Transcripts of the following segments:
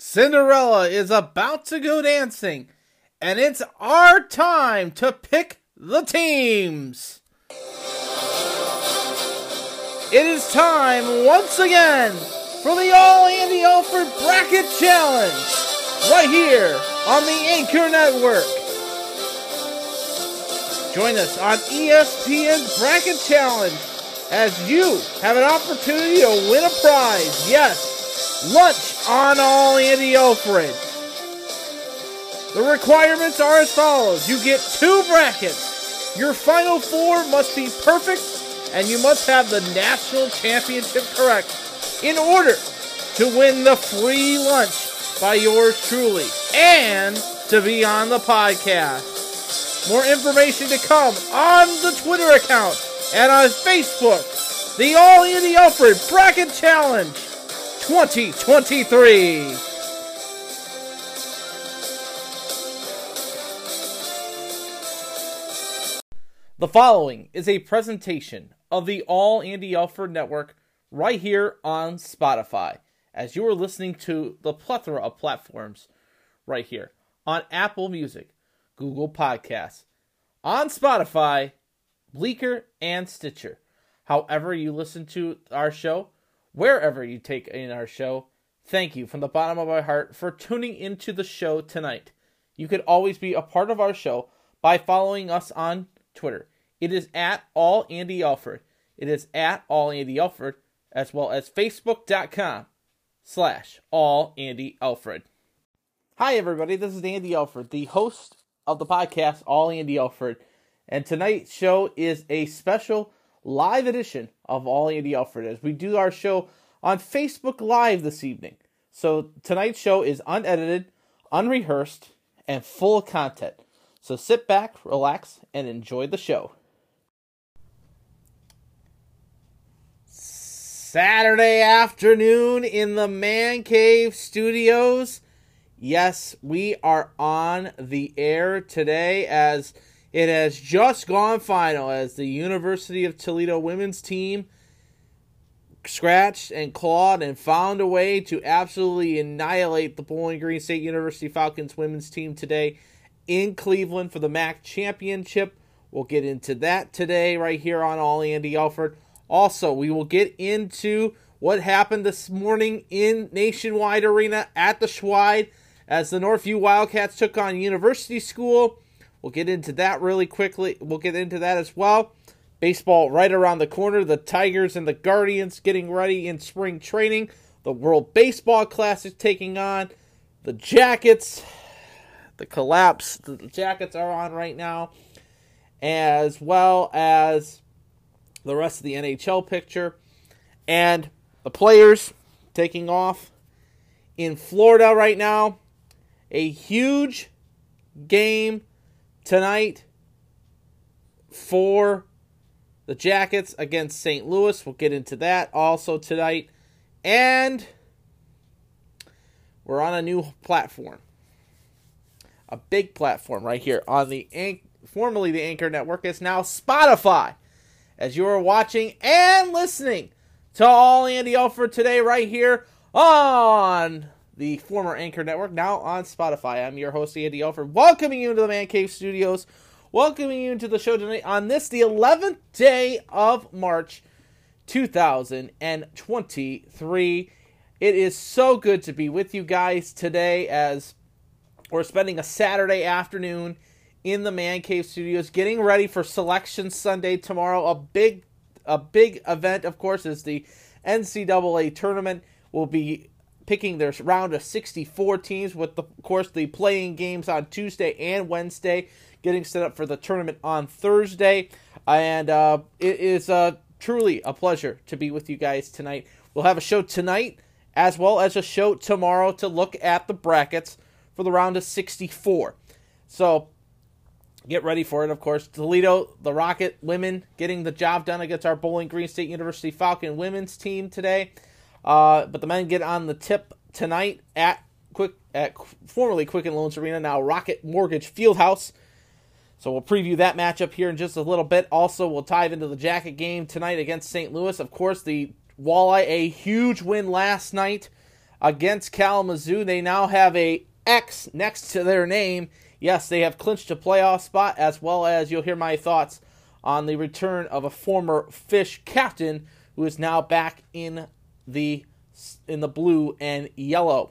Cinderella is about to go dancing, and it's our time to pick the teams. It is time once again for the All Andy Alford Bracket Challenge, right here on the Anchor Network. Join us on ESPN's Bracket Challenge as you have an opportunity to win a prize. Yes, lunch on All Andy Alford. The requirements are as follows you get two brackets. Your final four must be perfect, and you must have the national championship correct in order to win the free lunch by yours truly and to be on the podcast. More information to come on the Twitter account and on Facebook. The All Andy Alford Bracket Challenge 2023. The following is a presentation of the All Andy Alford Network right here on Spotify. As you are listening to the plethora of platforms right here on Apple Music, Google Podcasts, on Spotify, Breaker, and Stitcher. However, you listen to our show, wherever you take in our show, thank you from the bottom of my heart for tuning into the show tonight. You could always be a part of our show by following us on Twitter. It is at all Andy Alford. It is at all Andy Alford, as well as Facebook.com slash all Andy Alford. Hi everybody, this is Andy Alford, the host of the podcast All Andy Alford, and tonight's show is a special live edition of All Andy Alford as we do our show on Facebook Live this evening. So tonight's show is unedited, unrehearsed, and full of content. So sit back, relax, and enjoy the show. Saturday afternoon in the Man Cave Studios. Yes, we are on the air today as it has just gone final as the University of Toledo women's team scratched and clawed and found a way to absolutely annihilate the Bowling Green State University Falcons women's team today in Cleveland for the MAC championship. We'll get into that today right here on All Andy Alford. Also, we will get into what happened this morning in Nationwide Arena at the Schweid as the Northview Wildcats took on University School. We'll get into that really quickly. We'll get into that as well. Baseball right around the corner. The Tigers and the Guardians getting ready in spring training. The World Baseball Classic taking on the Jackets. The collapse. The Jackets are on right now. As well as the rest of the NHL picture. And the players taking off in Florida right now. A huge game tonight for the Jackets against St. Louis. We'll get into that also tonight. And we're on a new platform. A big platform right here on the Anch- formerly the Anchor Network is now Spotify. As you are watching and listening to all Andy Alford today right here on the former Anchor Network, now on Spotify. I'm your host, Andy Alford, welcoming you into the Man Cave Studios, welcoming you into the show tonight on this, the 11th day of March 2023. It is so good to be with you guys today as we're spending a Saturday afternoon in the Man Cave Studios getting ready for Selection Sunday tomorrow. A big a big event, of course, is the NCAA tournament. We'll be picking their round of 64 teams with, the, of course, the playing games on Tuesday and Wednesday, getting set up for the tournament on Thursday. And uh, it is uh, truly a pleasure to be with you guys tonight. We'll have a show tonight as well as a show tomorrow to look at the brackets for the round of 64. So get ready for it, of course. Toledo, the Rocket women getting the job done against our Bowling Green State University Falcon women's team today. Uh, but the men get on the tip tonight at quick at formerly Quicken Loans Arena, now Rocket Mortgage Fieldhouse. So we'll preview that matchup here in just a little bit. Also, we'll dive into the Jacket game tonight against St. Louis. Of course, the Walleye a huge win last night against Kalamazoo. They now have a X next to their name. Yes, they have clinched a playoff spot, as well as you'll hear my thoughts on the return of a former Fish captain who is now back in the in the blue and yellow.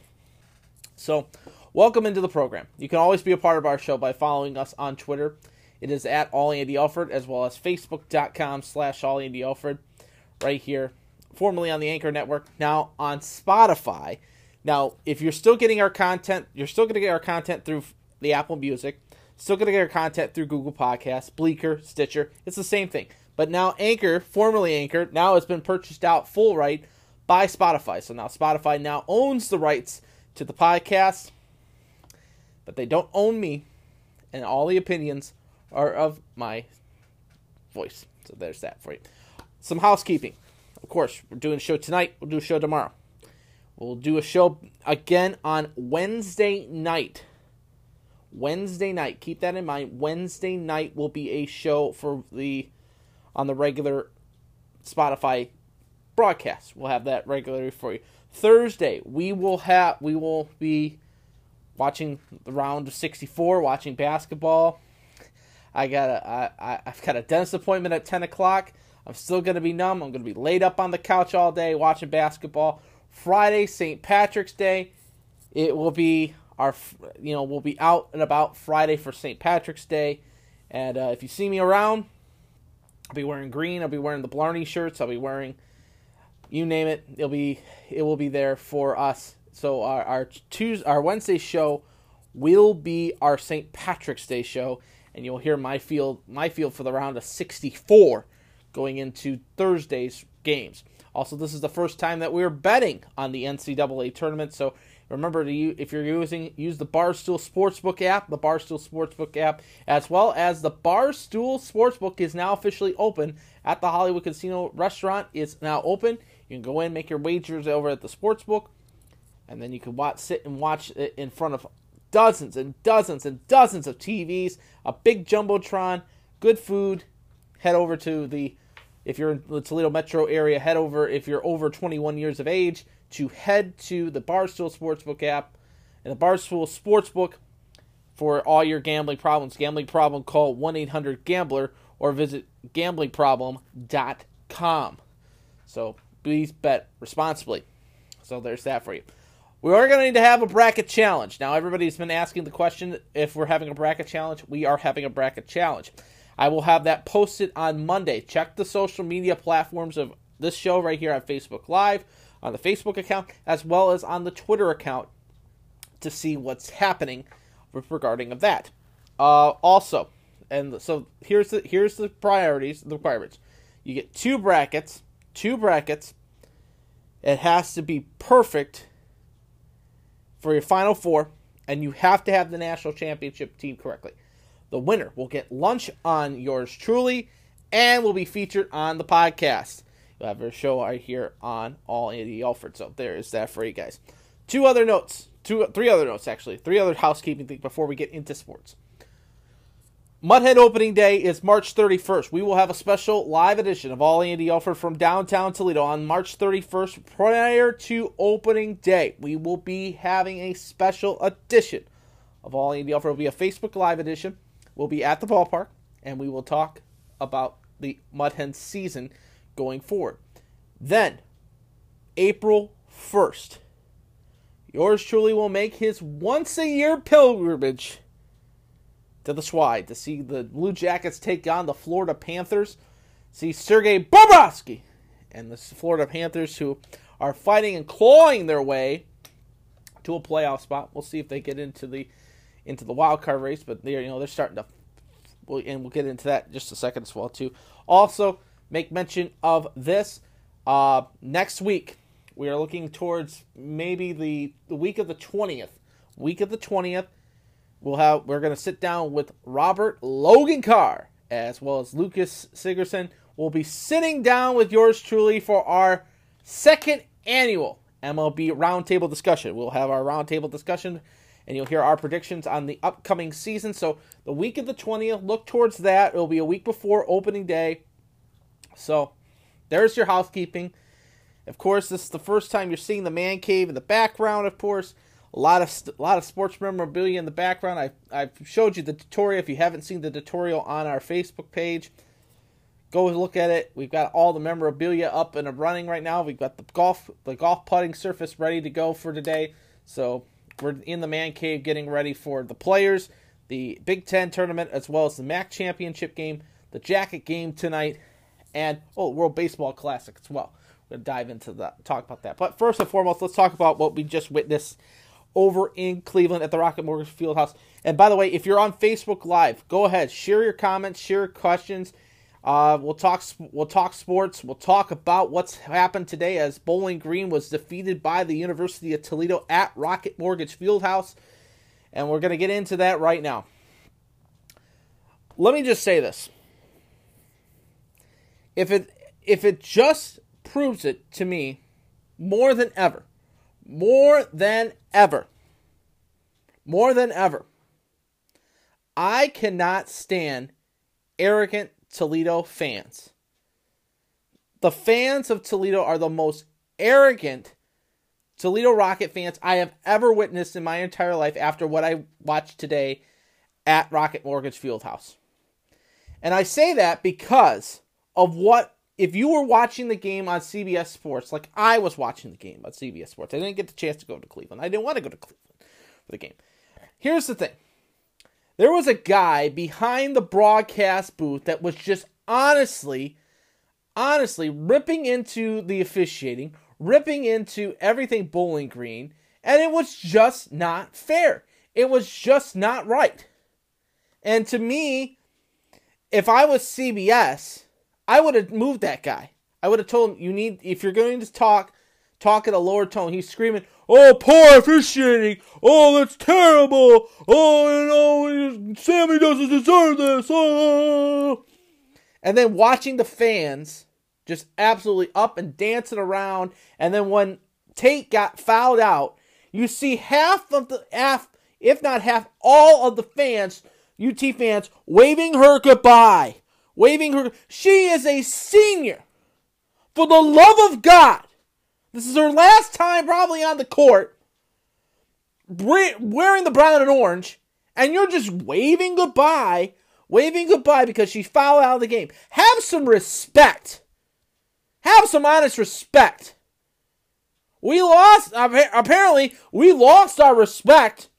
So, welcome into the program. You can always be a part of our show by following us on Twitter. It is at All Andy Alford, as well as Facebook.com slash All Andy Alford, right here, formerly on the Anchor Network, now on Spotify. Now, if you're still getting our content, you're still going to get our content through the Apple Music, still going to get our content through Google Podcasts, Breaker, Stitcher. It's the same thing. But now Anchor, formerly Anchor, now it's been purchased out full right by Spotify. So now Spotify now owns the rights to the podcast, but they don't own me, and all the opinions are of my voice. So there's that for you. Some housekeeping. Of course, we're doing a show tonight. We'll do a show tomorrow. We'll do a show again on Wednesday night. Wednesday night. Keep that in mind. Wednesday night will be a show for the on the regular Spotify broadcast. We'll have that regularly for you. Thursday, we will have we will be watching the round of 64, watching basketball. I got a I, I I've got a dentist appointment at 10 o'clock. I'm still gonna be numb. I'm gonna be laid up on the couch all day watching basketball. Friday, St. Patrick's Day. It will be our you know we'll be out and about Friday for St. Patrick's Day, and uh, if you see me around, I'll be wearing green. I'll be wearing the Blarney shirts. I'll be wearing you name it. It'll be it will be there for us. So our our Tuesday, our Wednesday show will be our St. Patrick's Day show, and you'll hear my field my field for the round of 64 going into Thursday's games. Also, this is the first time that we're betting on the NCAA tournament, so remember to you if you're using use the Barstool Sportsbook app, the Barstool Sportsbook app, as well as the Barstool Sportsbook is now officially open at the Hollywood Casino restaurant. It's now open. You can go in, make your wagers over at the sportsbook, and then you can watch, sit and watch it in front of dozens and dozens and dozens of TVs, a big jumbotron, good food. Head over to the, if you're in the Toledo metro area, head over if you're over 21 years of age to head to the Barstool Sportsbook app and the Barstool Sportsbook for all your gambling problems. Gambling problem, call 1 800 Gambler or visit gamblingproblem.com. So please bet responsibly. So there's that for you. We are going to need to have a bracket challenge. Now, everybody's been asking the question if we're having a bracket challenge. We are having a bracket challenge. I will have that posted on Monday. Check the social media platforms of this show right here on Facebook Live, on the Facebook account, as well as on the Twitter account to see what's happening regarding of that. Uh, also, and so here's the here's the priorities, the requirements. You get two brackets, two brackets. It has to be perfect for your final four, and you have to have the national championship team correctly. The winner will get lunch on yours truly and will be featured on the podcast. You'll have a show right here on All Andy Alford. So there is that for you guys. Two other notes, two, three other notes actually, three other housekeeping things before we get into sports. Mudhen opening day is March 31st. We will have a special live edition of All Andy Alford from downtown Toledo on March 31st prior to opening day. We will be having a special edition of All Andy Alford. It will be a Facebook live edition. We'll be at the ballpark and we will talk about the Mudhen season going forward. Then, April 1st, yours truly will make his once a year pilgrimage to the Schwide to see the Blue Jackets take on the Florida Panthers. See Sergei Bobrovsky and the Florida Panthers who are fighting and clawing their way to a playoff spot. We'll see if they get into the into the wild card race, but they're you know they're starting to. and we'll get into that in just a second as well too. Also, make mention of this uh, next week. We are looking towards maybe the the week of the twentieth. Week of the twentieth we'll have we're to sit down with Robert Logan Carr as well as Lucas Sigerson. We'll be sitting down with yours truly for our second annual MLB roundtable discussion. We'll have our roundtable discussion and you'll hear our predictions on the upcoming season. So the week of the 20th, look towards that. It'll be a week before opening day. So there's your housekeeping. Of course, this is the first time you're seeing the man cave in the background. Of course, a lot of a lot of sports memorabilia in the background. I I've showed you the tutorial. If you haven't seen the tutorial on our Facebook page, go look at it. We've got all the memorabilia up and running right now. We've got the golf the golf putting surface ready to go for today. So we're in the man cave getting ready for the players, the Big Ten tournament, as well as the MAC championship game, the jacket game tonight, and oh, World Baseball Classic as well. We're gonna dive into that, talk about that. But first and foremost, let's talk about what we just witnessed over in Cleveland at the Rocket Mortgage Fieldhouse. And by the way, if you're on Facebook Live, go ahead, share your comments, share your questions. Uh, we'll talk. We'll talk sports. We'll talk about what's happened today as Bowling Green was defeated by the University of Toledo at Rocket Mortgage Fieldhouse, and we're going to get into that right now. Let me just say this: if it if it just proves it to me more than ever, more than ever, more than ever, I cannot stand arrogant Toledo fans. The fans of Toledo are the most arrogant Toledo Rocket fans I have ever witnessed in my entire life after what I watched today at Rocket Mortgage Fieldhouse. And I say that because of what if you were watching the game on CBS Sports, like I was watching the game on CBS Sports, I didn't get the chance to go to Cleveland. I didn't want to go to Cleveland for the game. Here's the thing there was a guy behind the broadcast booth that was just honestly, honestly ripping into the officiating, ripping into everything Bowling Green, and it was just not fair. It was just not right. And to me, if I was CBS, I would have moved that guy. I would have told him, you need, if you're going to talk, talk at a lower tone. He's screaming, Oh, poor officiating. Oh, that's terrible. Oh, you know, Sammy doesn't deserve this. Oh. And then watching the fans just absolutely up and dancing around. And then when Tate got fouled out, you see half of the half, if not half, all of the fans, UT fans, waving her goodbye. Waving her. She is a senior. For the love of God, this is her last time probably on the court, wearing the brown and orange, and you're just waving goodbye, waving goodbye because she fouled out of the game. Have some respect. Have some honest respect. We lost, apparently, we lost our respect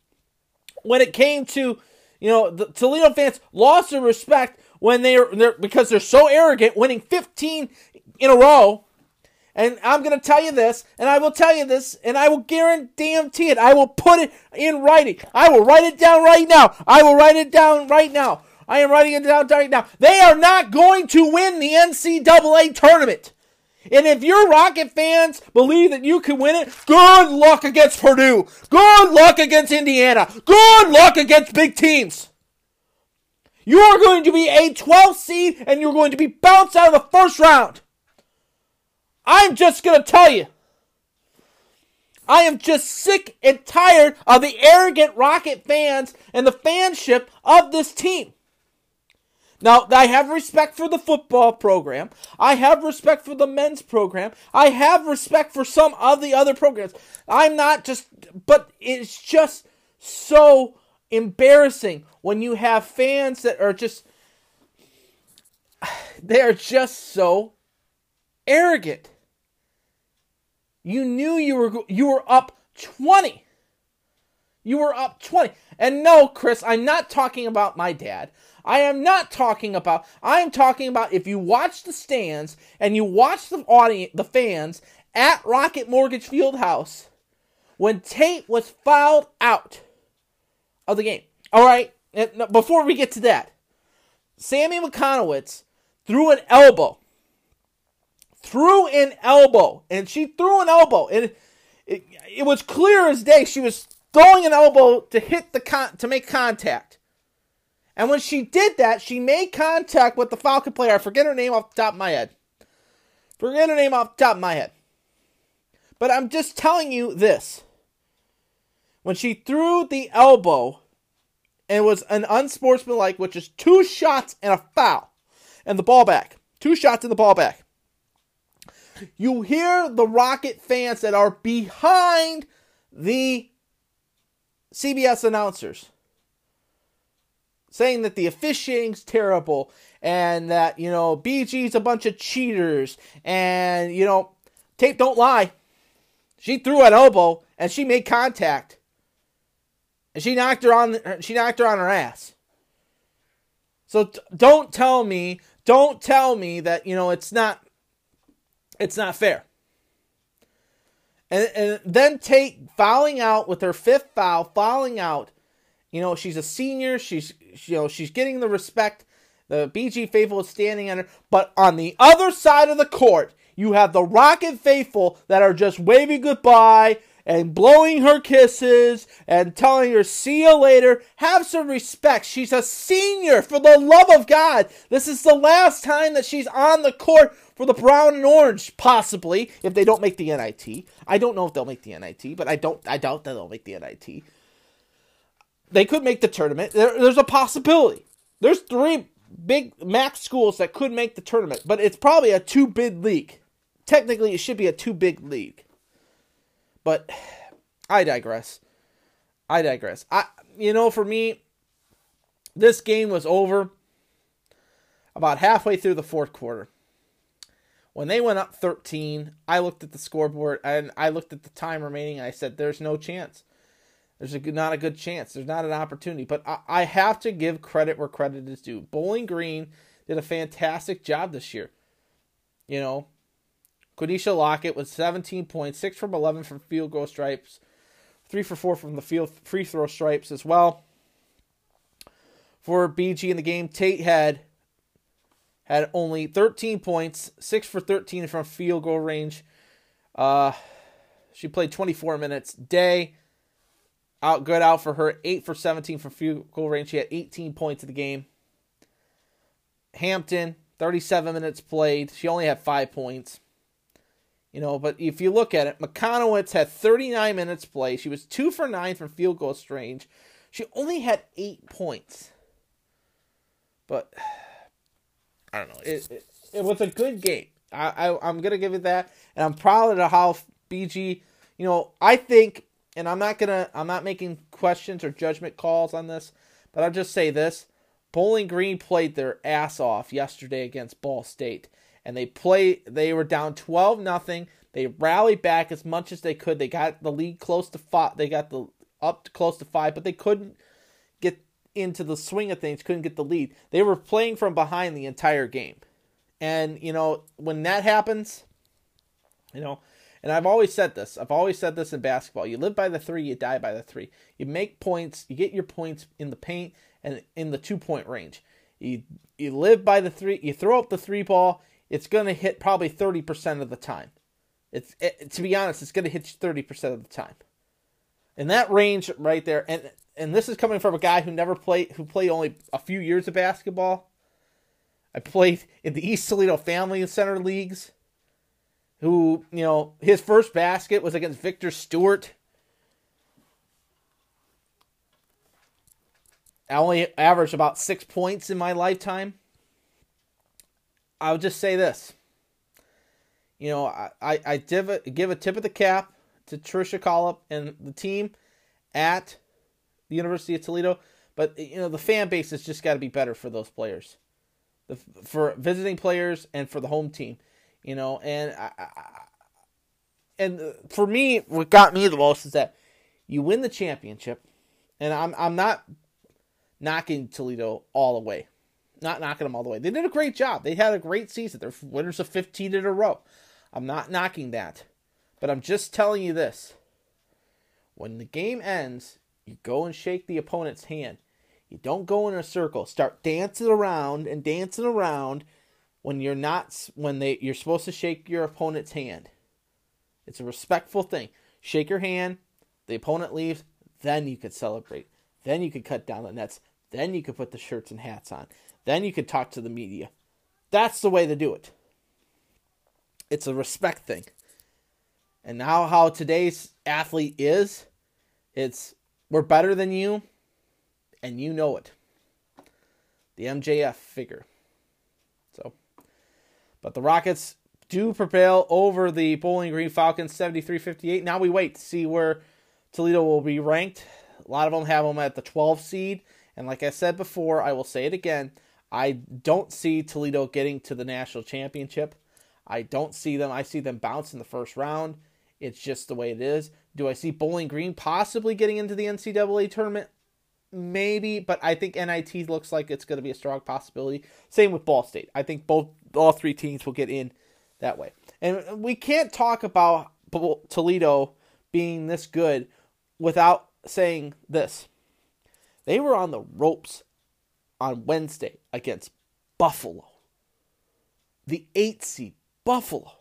when it came to, you know, the Toledo fans lost their respect when they're, they're because they're so arrogant, winning 15 in a row and I'm going to tell you this, and I will tell you this, and I will guarantee it. I will put it in writing. I will write it down right now. I will write it down right now. I am writing it down right now. They are not going to win the NCAA tournament. And if your Rocket fans believe that you can win it, good luck against Purdue. Good luck against Indiana. Good luck against big teams. You are going to be a 12 seed and you're going to be bounced out of the first round. I'm just going to tell you. I am just sick and tired of the arrogant Rocket fans and the fanship of this team. Now, I have respect for the football program. I have respect for the men's program. I have respect for some of the other programs. I'm not just, but it's just so embarrassing when you have fans that are just, they are just so arrogant. You knew you were you were up 20. You were up 20. And no, Chris, I'm not talking about my dad. I am not talking about I am talking about if you watch the stands and you watch the audience the fans at Rocket Mortgage Field House when Tate was fouled out of the game. All right, before we get to that, Sammy Mikonowicz threw an elbow threw an elbow, and she threw an elbow, and it, it, it was clear as day she was throwing an elbow to hit the con- to make contact. And when she did that, she made contact with the Falcon player. I forget her name off the top of my head. Forget her name off the top of my head. But I'm just telling you this. When she threw the elbow, and was an unsportsmanlike, which is two shots and a foul, and the ball back. Two shots and the ball back. You hear the Rocket fans that are behind the CBS announcers saying that the officiating's terrible and that, you know, BG's a bunch of cheaters and, you know, tape don't lie. She threw an elbow and she made contact. And she knocked her on she knocked her on her ass. So t- don't tell me, don't tell me that, you know, it's not it's not fair. And, and then Tate fouling out with her fifth foul, fouling out. You know, she's a senior. She's you know she's getting the respect. The BG faithful is standing on her. But on the other side of the court, you have the Rocket faithful that are just waving goodbye and blowing her kisses and telling her, see you later. Have some respect. She's a senior, for the love of God. This is the last time that she's on the court for the brown and orange, possibly, if they don't make the NIT. I don't know if they'll make the NIT, but I don't I doubt that they'll make the NIT. They could make the tournament. There, there's a possibility. There's three big max schools that could make the tournament, but it's probably a two bid league. Technically, it should be a two big league. But I digress. I digress. I you know, for me, this game was over about halfway through the fourth quarter. When they went up 13, I looked at the scoreboard and I looked at the time remaining and I said, There's no chance. There's a, not a good chance. There's not an opportunity. But I, I have to give credit where credit is due. Bowling Green did a fantastic job this year. You know, Quinesha Lockett with 17 points, 6 from 11 from field goal stripes, 3 for 4 from the field free throw stripes as well. For BG in the game, Tate had had only 13 points, 6 for 13 from field goal range. Uh, she played 24 minutes. Day, out good out for her, 8 for 17 from field goal range. She had 18 points in the game. Hampton, 37 minutes played. She only had 5 points. You know, but if you look at it, Mikonowicz had 39 minutes play. She was 2 for 9 from field goal range. She only had 8 points. But I don't know. It, it, it was a good game. I, I I'm gonna give it that, and I'm proud of how BG. You know, I think, and I'm not gonna I'm not making questions or judgment calls on this, but I'll just say this: Bowling Green played their ass off yesterday against Ball State, and they play. They were down twelve nothing. They rallied back as much as they could. They got the lead close to five. They got the up to close to five, but they couldn't get into the swing of things, couldn't get the lead. They were playing from behind the entire game. And, you know, when that happens, you know, and I've always said this, I've always said this in basketball you live by the three, you die by the three. You make points, you get your points in the paint and in the two point range. You, you live by the three, you throw up the three ball, it's going to hit probably 30% of the time. It's it, to be honest, it's going to hit you 30% of the time. In that range right there, and and this is coming from a guy who never played, who played only a few years of basketball. I played in the East Toledo Family Center leagues. Who, you know, his first basket was against Victor Stewart. I only averaged about six points in my lifetime. I'll just say this. You know, I, I, I give, a, give a tip of the cap to Tricia Cullop and the team at the University of Toledo. But you know the fan base has just got to be better for those players, the, for visiting players and for the home team. You know, and I, I, and for me, what got me the most is that you win the championship, and I'm I'm not knocking Toledo all the way, not knocking them all the way. They did a great job. They had a great season. They're winners of 15 in a row. I'm not knocking that, but I'm just telling you this: when the game ends you go and shake the opponent's hand. You don't go in a circle. Start dancing around and dancing around when you're not when they you're supposed to shake your opponent's hand. It's a respectful thing. Shake your hand, the opponent leaves, then you could celebrate. Then you could cut down the nets. Then you could put the shirts and hats on. Then you could talk to the media. That's the way to do it. It's a respect thing. And now how today's athlete is, it's we're better than you, and you know it. The MJF figure. So, but the Rockets do prevail over the Bowling Green Falcons 73-58. Now we wait to see where Toledo will be ranked. A lot of them have them at the 12 seed, and like I said before, I will say it again. I don't see Toledo getting to the national championship. I don't see them. I see them bounce in the first round. It's just the way it is. Do I see Bowling Green possibly getting into the NCAA tournament? Maybe, but I think NIT looks like it's going to be a strong possibility. Same with Ball State. I think both all three teams will get in that way. And we can't talk about Toledo being this good without saying this. They were on the ropes on Wednesday against Buffalo. The 8 seed Buffalo.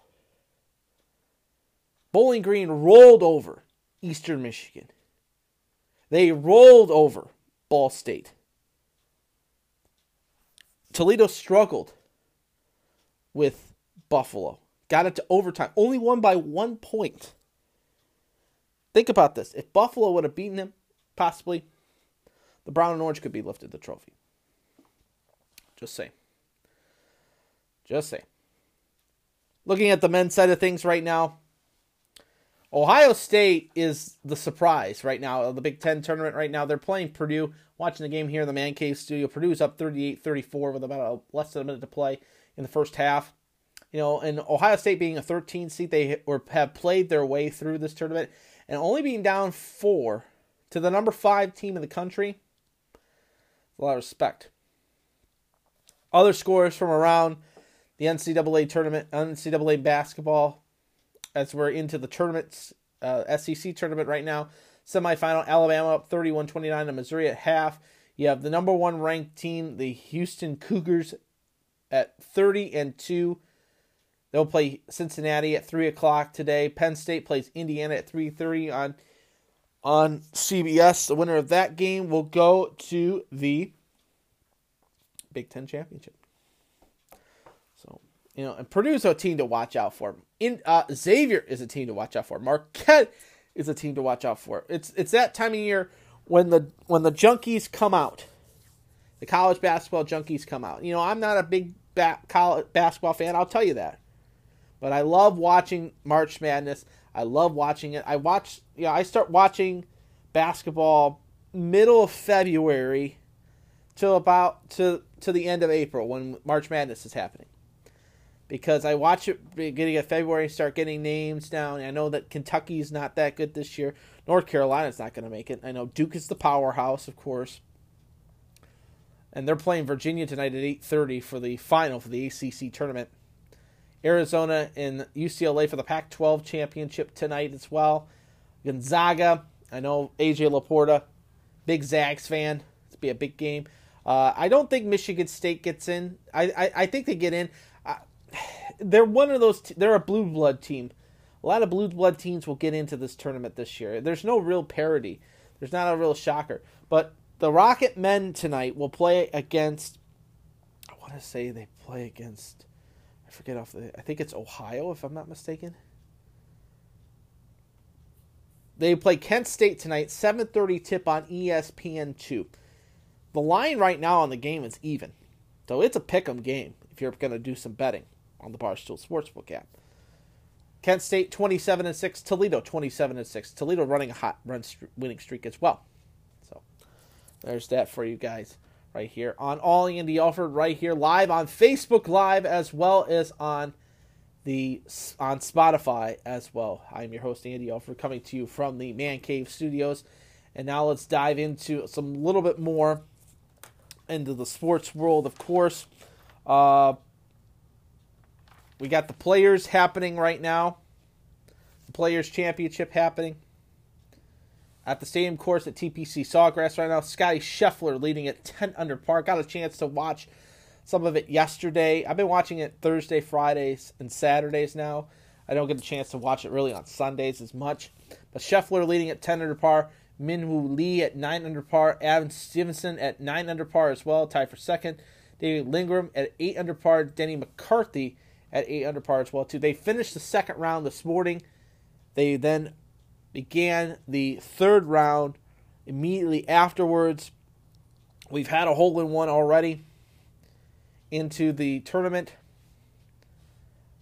Bowling Green rolled over Eastern Michigan. They rolled over Ball State. Toledo struggled with Buffalo. Got it to overtime. Only won by one point. Think about this. If Buffalo would have beaten him, possibly, the Brown and Orange could be lifted the trophy. Just say. Just say. Looking at the men's side of things right now, Ohio State is the surprise right now. Of the Big Ten tournament right now. They're playing Purdue. Watching the game here in the Man Cave studio. Purdue's up 38 34 with about a, less than a minute to play in the first half. You know, and Ohio State being a 13 seed, they or have played their way through this tournament and only being down four to the number five team in the country. A lot of respect. Other scores from around the NCAA tournament, NCAA basketball, as we're into the tournaments, uh, SEC tournament right now. Semifinal, Alabama up 31 29 to Missouri at half. You have the number one ranked team, the Houston Cougars, at 30 and 2. They'll play Cincinnati at 3 o'clock today. Penn State plays Indiana at 3.30 on, on CBS. The winner of that game will go to the Big Ten Championship. So, you know, and Purdue's a team to watch out for. In uh, Xavier is a team to watch out for. Marquette is a team to watch out for. It's it's that time of year when the when the junkies come out, the college basketball junkies come out. You know, I'm not a big ba- college basketball fan. I'll tell you that, but I love watching March Madness. I love watching it. I watch. You know, I start watching basketball middle of February till about to to the end of April when March Madness is happening because I watch it beginning of February, start getting names down. I know that Kentucky's not that good this year. North Carolina's not going to make it. I know Duke is the powerhouse, of course. And they're playing Virginia tonight at 8:30 for the final for the ACC tournament. Arizona and UCLA for the Pac-12 championship tonight as well. Gonzaga, I know AJ Laporta, big Zags fan. It's be a big game. Uh, I don't think Michigan State gets in. I, I, I think they get in they're one of those. they're a blue blood team. A lot of blue blood teams will get into this tournament this year. There's no real parity. There's not a real shocker. But the Rocket Men tonight will play against. I want to say they play against. I forget off the. I think it's Ohio, if I'm not mistaken. They play Kent State tonight, 7:30 tip on ESPN2. The line right now on the game is even, so it's a pick'em game if you're going to do some betting on the Barstool Sportsbook app. Kent State 27 and 6, Toledo 27 and 6. Toledo running a hot run winning streak as well. So there's that for you guys right here on All Andy Alford right here live on Facebook Live as well as on the on Spotify as well. I'm your host Andy Alford coming to you from the Man Cave Studios. And now let's dive into some little bit more into the sports world, of course. Uh, we got the players happening right now. The Players Championship happening at the stadium course at TPC Sawgrass right now. Scotty Scheffler leading at 10 under par. Got a chance to watch some of it yesterday. I've been watching it Thursday, Fridays, and Saturdays now. I don't get a chance to watch it really on Sundays as much. But Scheffler leading at 10 under par. Minwoo Lee at 9 under par. Adam Svensson at 9 under par as well, tied for second. David Lingmerth at 8 under par. Denny McCarthy at 8 under par as well too. They finished the second round this morning. They then began the third round immediately afterwards. We've had a hole in one already into the tournament.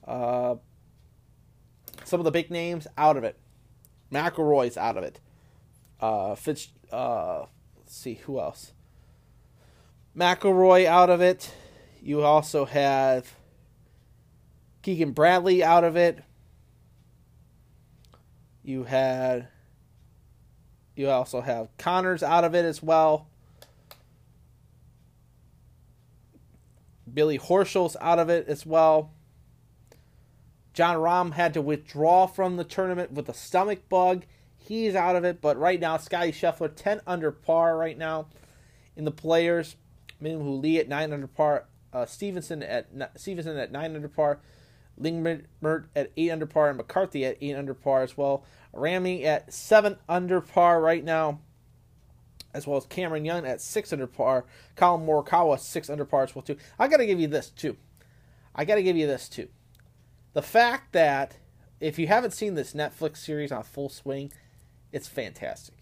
Uh, some of the big names out of it. McIlroy's out of it. Uh, Fitz. Uh, let's see who else. McIlroy out of it. You also have Keegan Bradley out of it. You had. You also have Conners out of it as well. Billy Horschel's out of it as well. Jon Rahm had to withdraw from the tournament with a stomach bug. He's out of it, but right now, Scotty Scheffler, 10 under par right now in the players. Min Lee at 9 under par. Uh, Svensson at Svensson at 9 under par. Lingmerth at 8 under par. And McCarthy at 8 under par as well. Ramy at 7 under par right now as well as Cameron Young at six under par. Collin Morikawa six under par as well too. I got to give you this too. I got to give you this too. The fact that if you haven't seen this Netflix series on Full Swing, it's fantastic.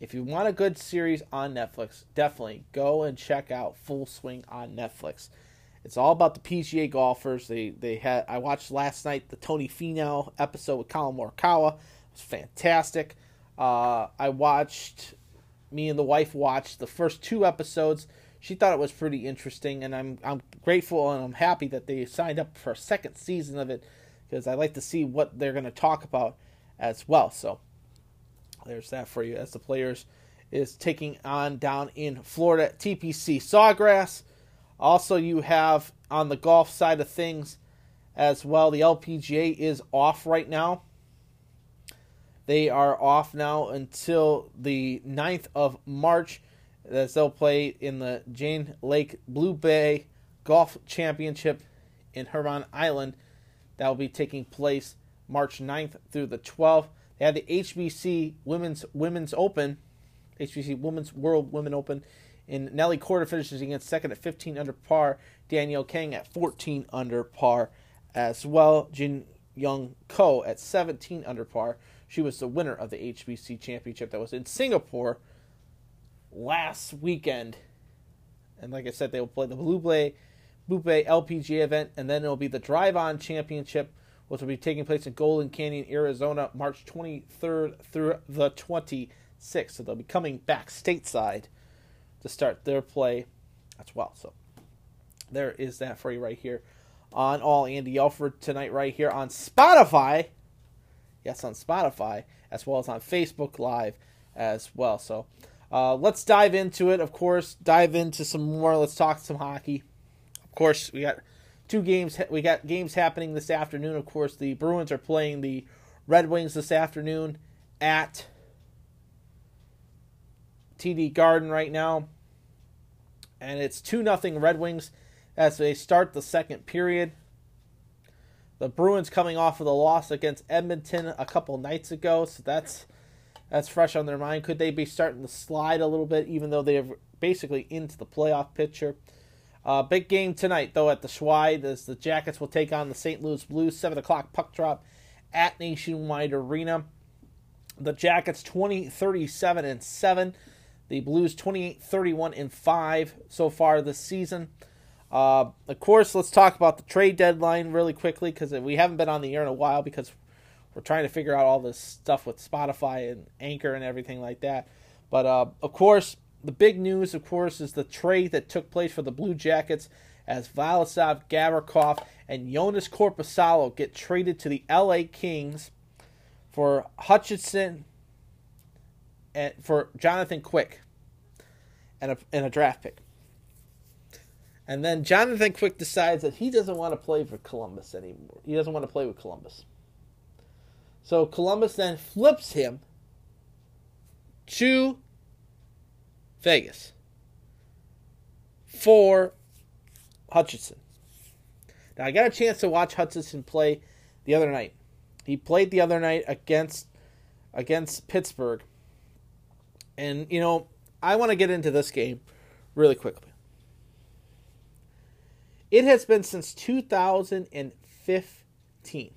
If you want a good series on Netflix, definitely go and check out Full Swing on Netflix. It's all about the PGA golfers. They they had I watched last night the Tony Finau episode with Collin Morikawa. It was fantastic. Uh, I watched me and the wife watched the first two episodes. She thought it was pretty interesting, and I'm I'm grateful and I'm happy that they signed up for a second season of it because I like to see what they're going to talk about as well. So there's that for you as the players is taking on down in Florida TPC Sawgrass. Also, you have on the golf side of things as well. The LPGA is off right now. They are off now until the 9th of March as they'll play in the Jian Lake Blue Bay Golf Championship in Hainan Island. That will be taking place March 9th through the 12th. They had the HBC Women's Women's Open, HBC Women's World Women Open, and Nelly Korda finishes against second at 15 under par. Danielle Kang at 14 under par as well. Jin Young Ko at 17 under par. She was the winner of the HBC Championship that was in Singapore last weekend. And like I said, they will play the Blue Bay, Blue Bay LPGA event, and then it will be the Drive On Championship, which will be taking place in Golden Canyon, Arizona, March 23rd through the 26th. So they'll be coming back stateside to start their play as well. So there is that for you right here on All Andy Alford tonight, right here on Spotify. Yes, on Spotify, as well as on Facebook Live as well. So uh, let's dive into it, of course. Dive into some more. Let's talk some hockey. Of course, we got two games. We got games happening this afternoon. Of course, the Bruins are playing the Red Wings this afternoon at TD Garden right now. And it's 2 nothing Red Wings as they start the second period. The Bruins coming off of the loss against Edmonton a couple nights ago, so that's that's fresh on their mind. Could they be starting to slide a little bit, even though they're basically into the playoff picture? Uh, big game tonight, though, at the Schwide, as the Jackets will take on the St. Louis Blues. 7 o'clock puck drop at Nationwide Arena. The Jackets 20 37 and 7. The Blues 28 31 and 5 so far this season. Uh, of course, let's talk about the trade deadline really quickly because we haven't been on the air in a while because we're trying to figure out all this stuff with Spotify and Anchor and everything like that. But uh, of course, the big news, of course, is the trade that took place for the Blue Jackets as Vladislav Gavrikov and Jonas Korpisalo get traded to the LA Kings for Hutchinson and for Jonathan Quick and a, and a draft pick. And then Jonathan Quick decides that he doesn't want to play for Columbus anymore. He doesn't want to play with Columbus. So Columbus then flips him to Vegas for Hutchinson. Now I got a chance to watch Hutchinson play the other night. He played the other night against against Pittsburgh. And you know, I want to get into this game really quickly. It has been since 2015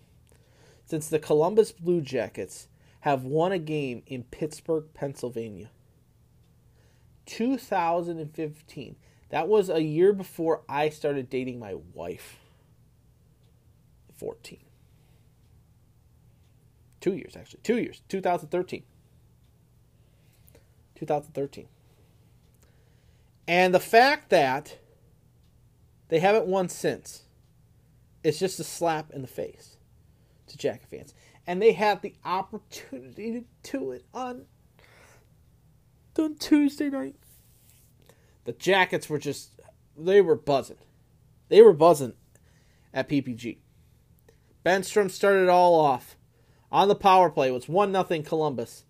since the Columbus Blue Jackets have won a game in Pittsburgh, Pennsylvania. 2015. That was a year before I started dating my wife. 14. Two years, actually. Two years. 2013. 2013. And the fact that they haven't won since is just a slap in the face to Jacket fans. And they had the opportunity to do it on, on Tuesday night. The Jackets were just, they were buzzing. They were buzzing at PPG. Bemstrom started it all off on the power play. It was 1 0 Columbus.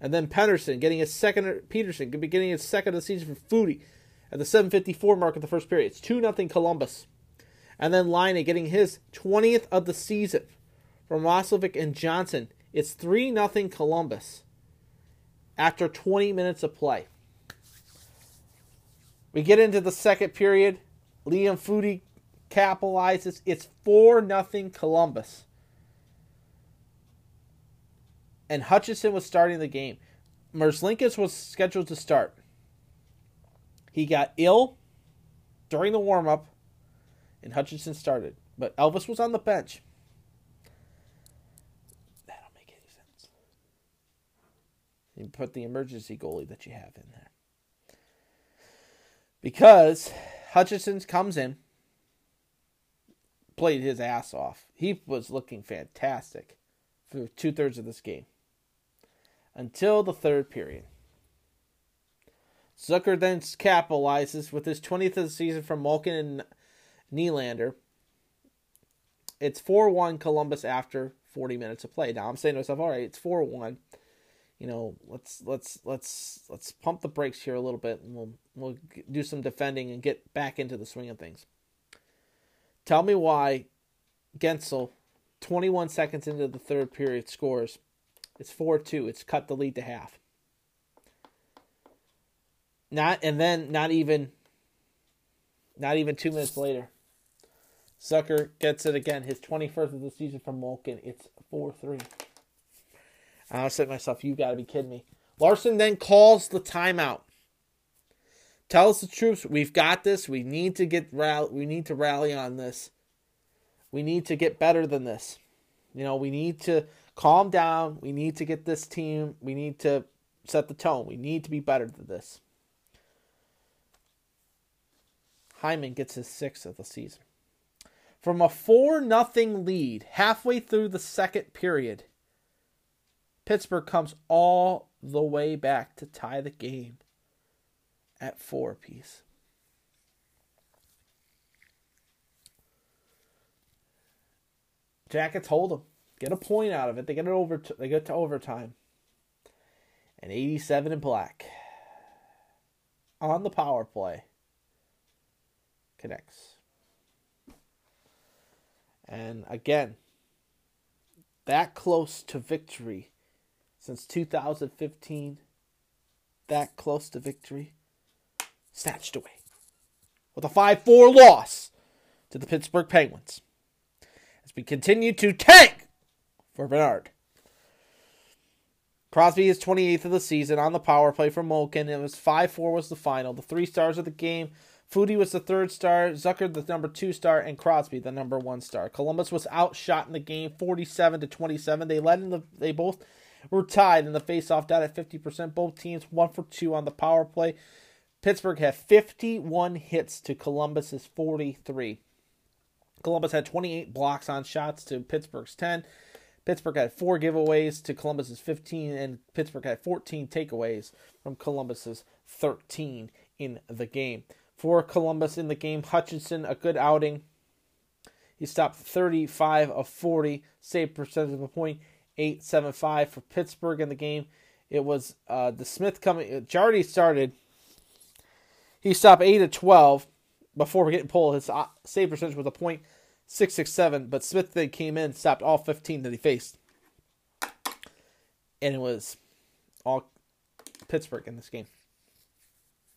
And then Pettersson getting his second, Peterson getting his second of the season for Foudy at the 754 mark of the first period. It's 2 0 Columbus. And then Laine getting his 20th of the season from Roslovic and Johnson. It's 3 0 Columbus after 20 minutes of play. We get into the second period. Liam Foudy capitalizes. It's 4 0 Columbus. And Hutchinson was starting the game. Merzlikins was scheduled to start. He got ill during the warm up, and Hutchinson started. But Elvis was on the bench. That don't make any sense. Put the emergency goalie that you have in there. Because Hutchinson comes in, played his ass off. He was looking fantastic for two thirds of this game until the third period. Zucker then capitalizes with his 20th of the season from Malkin and Nylander. It's 4 1 Columbus after 40 minutes of play. Now I'm saying to myself, all right, it's 4 1 you know, let's let's let's let's pump the brakes here a little bit, and we'll we'll do some defending and get back into the swing of things. Tell me why Guentzel, 21 seconds into the third period, scores. It's 4-2. It's cut the lead to half. Not and then not even not even two minutes later. Zucker gets it again, his 21st of the season from Malkin. It's 4 3. And I said to myself, you've got to be kidding me. Larsen then calls the timeout. Tells the troops, we've got this. We need to get we need to rally on this. We need to get better than this. You know, we need to calm down. We need to get this team. We need to set the tone. We need to be better than this. Heinen gets his sixth of the season. From a 4 0 lead halfway through the second period, Pittsburgh comes all the way back to tie the game at four apiece. Jackets hold them, get a point out of it. They get it over. To, they get to overtime, and 87 in black on the power play connects. And again, that close to victory since 2015, that close to victory, snatched away with a 5 4 loss to the Pittsburgh Penguins. As we continue to tank for Bedard. Crosby is 28th of the season on the power play for Malkin. It was 5 4 was the final. The three stars of the game Foudy was the third star, Zucker the number two star, and Crosby the number one star. Columbus was outshot in the game, forty-seven to twenty-seven. They led in the. They both were tied in the faceoff, down at fifty percent. Both teams one for two on the power play. Pittsburgh had fifty-one hits to Columbus's forty-three. Columbus had twenty-eight blocks on shots to Pittsburgh's ten. Pittsburgh had four giveaways to Columbus's 15, and Pittsburgh had 14 takeaways from Columbus's 13 in the game for Columbus in the game. Hutchinson, a good outing. He stopped 35 of 40, save percentage of a point, 875 for Pittsburgh in the game. It was uh, DeSmith coming. Jarry started. He stopped 8 of 12 before getting pulled. His uh, save percentage was a point 667, but Smith then came in, stopped all 15 that he faced. And it was all Pittsburgh in this game.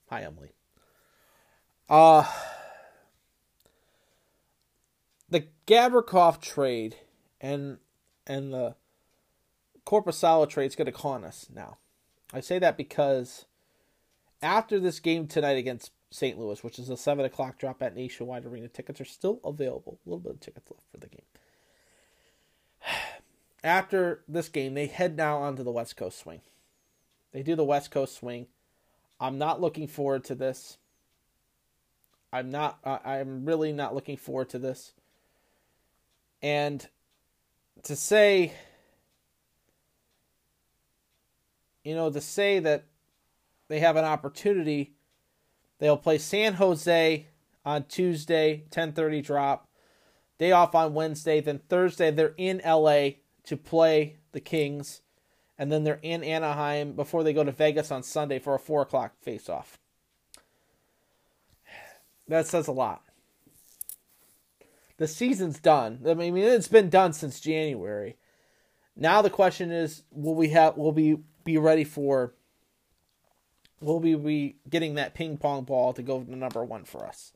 Hi, Emily. Uh the Gavrikov trade and and the Korpisalo trade is going to con us now. I say that because after this game tonight against St. Louis, which is a seven o'clock drop at Nationwide Arena, tickets are still available. A little bit of tickets left for the game. after this game, they head now onto the West Coast swing. They do the West Coast swing. I'm not looking forward to this. I'm not. Uh, I'm really not looking forward to this. And to say, you know, to say that they have an opportunity, they'll play San Jose on Tuesday, 10:30 drop. Day off on Wednesday, then Thursday they're in LA to play the Kings, and then they're in Anaheim before they go to Vegas on Sunday for a four o'clock face-off. That says a lot. The season's done. I mean, it's been done since January. Now the question is, will we have? Will we be ready for? Will we be getting that ping pong ball to go to number one for us?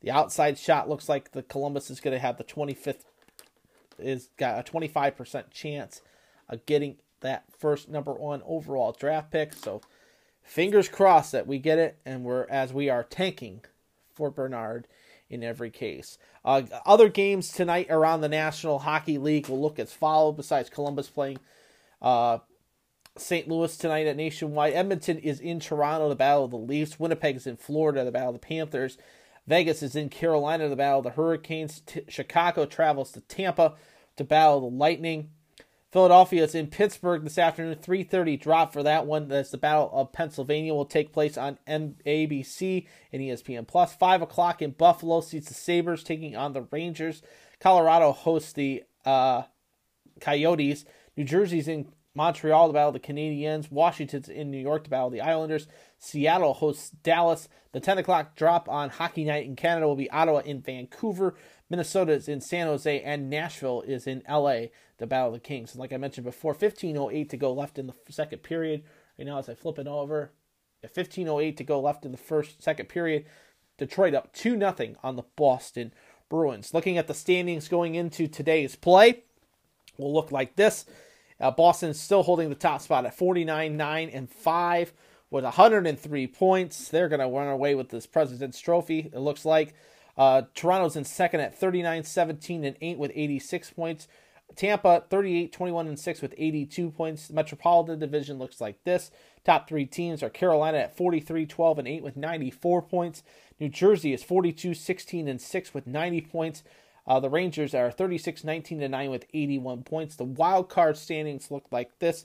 The outside shot looks like the Columbus is going to have the 25th is got a 25% chance of getting that first number one overall draft pick. So fingers crossed that we get it, and we're as we are tanking for Bedard in every case. Uh, other games tonight around the National Hockey League will look as follow. Besides Columbus playing uh, St. Louis tonight at Nationwide, Edmonton is in Toronto, the battle of the Leafs. Winnipeg is in Florida, the battle of the Panthers. Vegas is in Carolina, the battle of the Hurricanes. T- Chicago travels to Tampa to battle the Lightning. Philadelphia is in Pittsburgh this afternoon. 3:30 drop for that one. That's the Battle of Pennsylvania will take place on ABC and ESPN Plus. Five o'clock in Buffalo sees the Sabres taking on the Rangers. Colorado hosts the uh, Coyotes. New Jersey's in Montreal, the battle the Canadiens. Washington's in New York, the battle the Islanders. Seattle hosts Dallas. The 10 o'clock drop on Hockey Night in Canada will be Ottawa in Vancouver. Minnesota is in San Jose, and Nashville is in LA, the Battle of the Kings. And like I mentioned before, 15.08 to go left in the second period. Right now, as I flip it over, 15.08 to go left in the first, second period. Detroit up 2 0 on the Boston Bruins. Looking at the standings going into today's play, will look like this. Uh, Boston is still holding the top spot at 49, 9, and 5 with 103 points. They're going to run away with this President's Trophy, it looks like. Uh, Toronto's in second at 39, 17, and 8 with 86 points. Tampa 38, 21, and 6 with 82 points. Metropolitan Division looks like this. Top three teams are Carolina at 43, 12, and 8 with 94 points. New Jersey is 42, 16, and 6 with 90 points. Uh, the Rangers are 36, 19, and 9 with 81 points. The wild card standings look like this.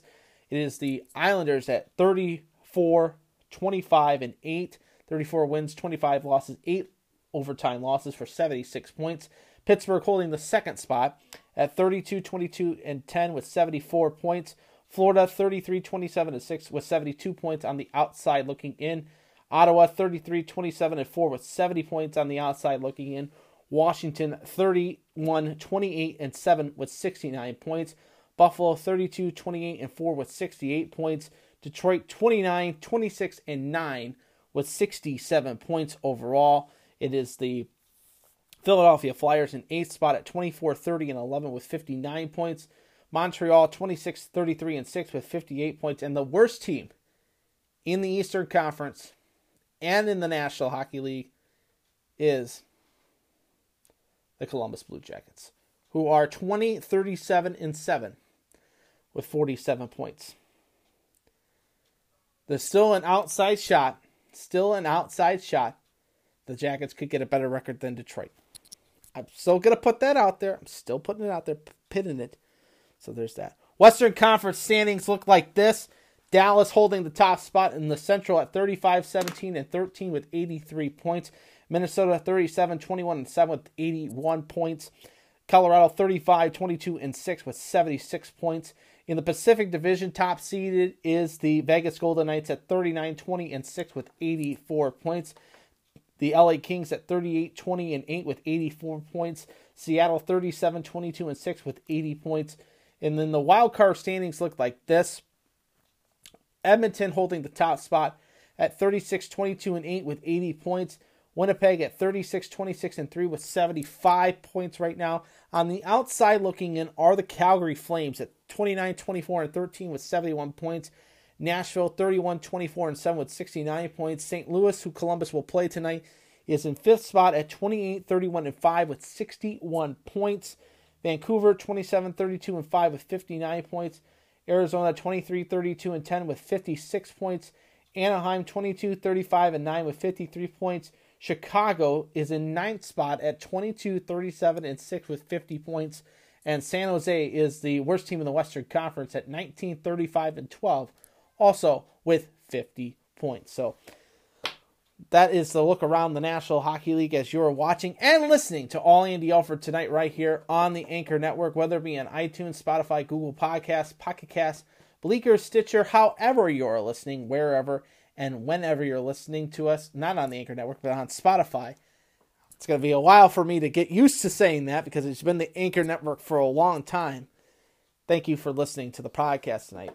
It is the Islanders at 34, 25, and 8. 34 wins, 25 losses, 8 overtime losses for 76 points. Pittsburgh holding the second spot at 32, 22, and 10 with 74 points. Florida 33, 27, and 6 with 72 points on the outside looking in. Ottawa 33, 27, and 4 with 70 points on the outside looking in. Washington 31, 28, and 7 with 69 points. Buffalo 32, 28, and 4 with 68 points. Detroit 29, 26, and 9 with 67 points overall. It is the Philadelphia Flyers in eighth spot at 24, 30, and 11 with 59 points. Montreal 26, 33, and 6 with 58 points. And the worst team in the Eastern Conference and in the National Hockey League is the Columbus Blue Jackets, who are 20, 37, and 7 with 47 points. There's still an outside shot, still an outside shot the Jackets could get a better record than Detroit. I'm still going to put that out there. I'm still putting it out there, pitting it. So there's that. Western Conference standings look like this. Dallas holding the top spot in the Central at 35, 17, and 13 with 83 points. Minnesota 37, 21, and 7 with 81 points. Colorado 35, 22, and 6 with 76 points. In the Pacific Division, top seeded is the Vegas Golden Knights at 39, 20, and 6 with 84 points. The LA Kings at 38, 20, and 8 with 84 points. Seattle 37, 22, and 6 with 80 points. And then the wild card standings look like this Edmonton holding the top spot at 36, 22, and 8 with 80 points. Winnipeg at 36, 26, and 3 with 75 points right now. On the outside looking in are the Calgary Flames at 29, 24, and 13 with 71 points. Nashville 31 24 and 7 with 69 points. St. Louis, who Columbus will play tonight, is in fifth spot at 28 31 and 5 with 61 points. Vancouver 27 32 and 5 with 59 points. Arizona 23 32 and 10 with 56 points. Anaheim 22 35 and 9 with 53 points. Chicago is in ninth spot at 22 37 and 6 with 50 points. And San Jose is the worst team in the Western Conference at 19 35 and 12, also with 50 points. So that is the look around the National Hockey League as you're watching and listening to All Andy Alford tonight, right here on the Anchor Network, whether it be on iTunes, Spotify, Google Podcasts, Pocket Casts, Breaker, Stitcher, however you're listening, wherever and whenever you're listening to us, not on the Anchor Network, but on Spotify. It's going to be a while for me to get used to saying that because it's been the Anchor Network for a long time. Thank you for listening to the podcast tonight.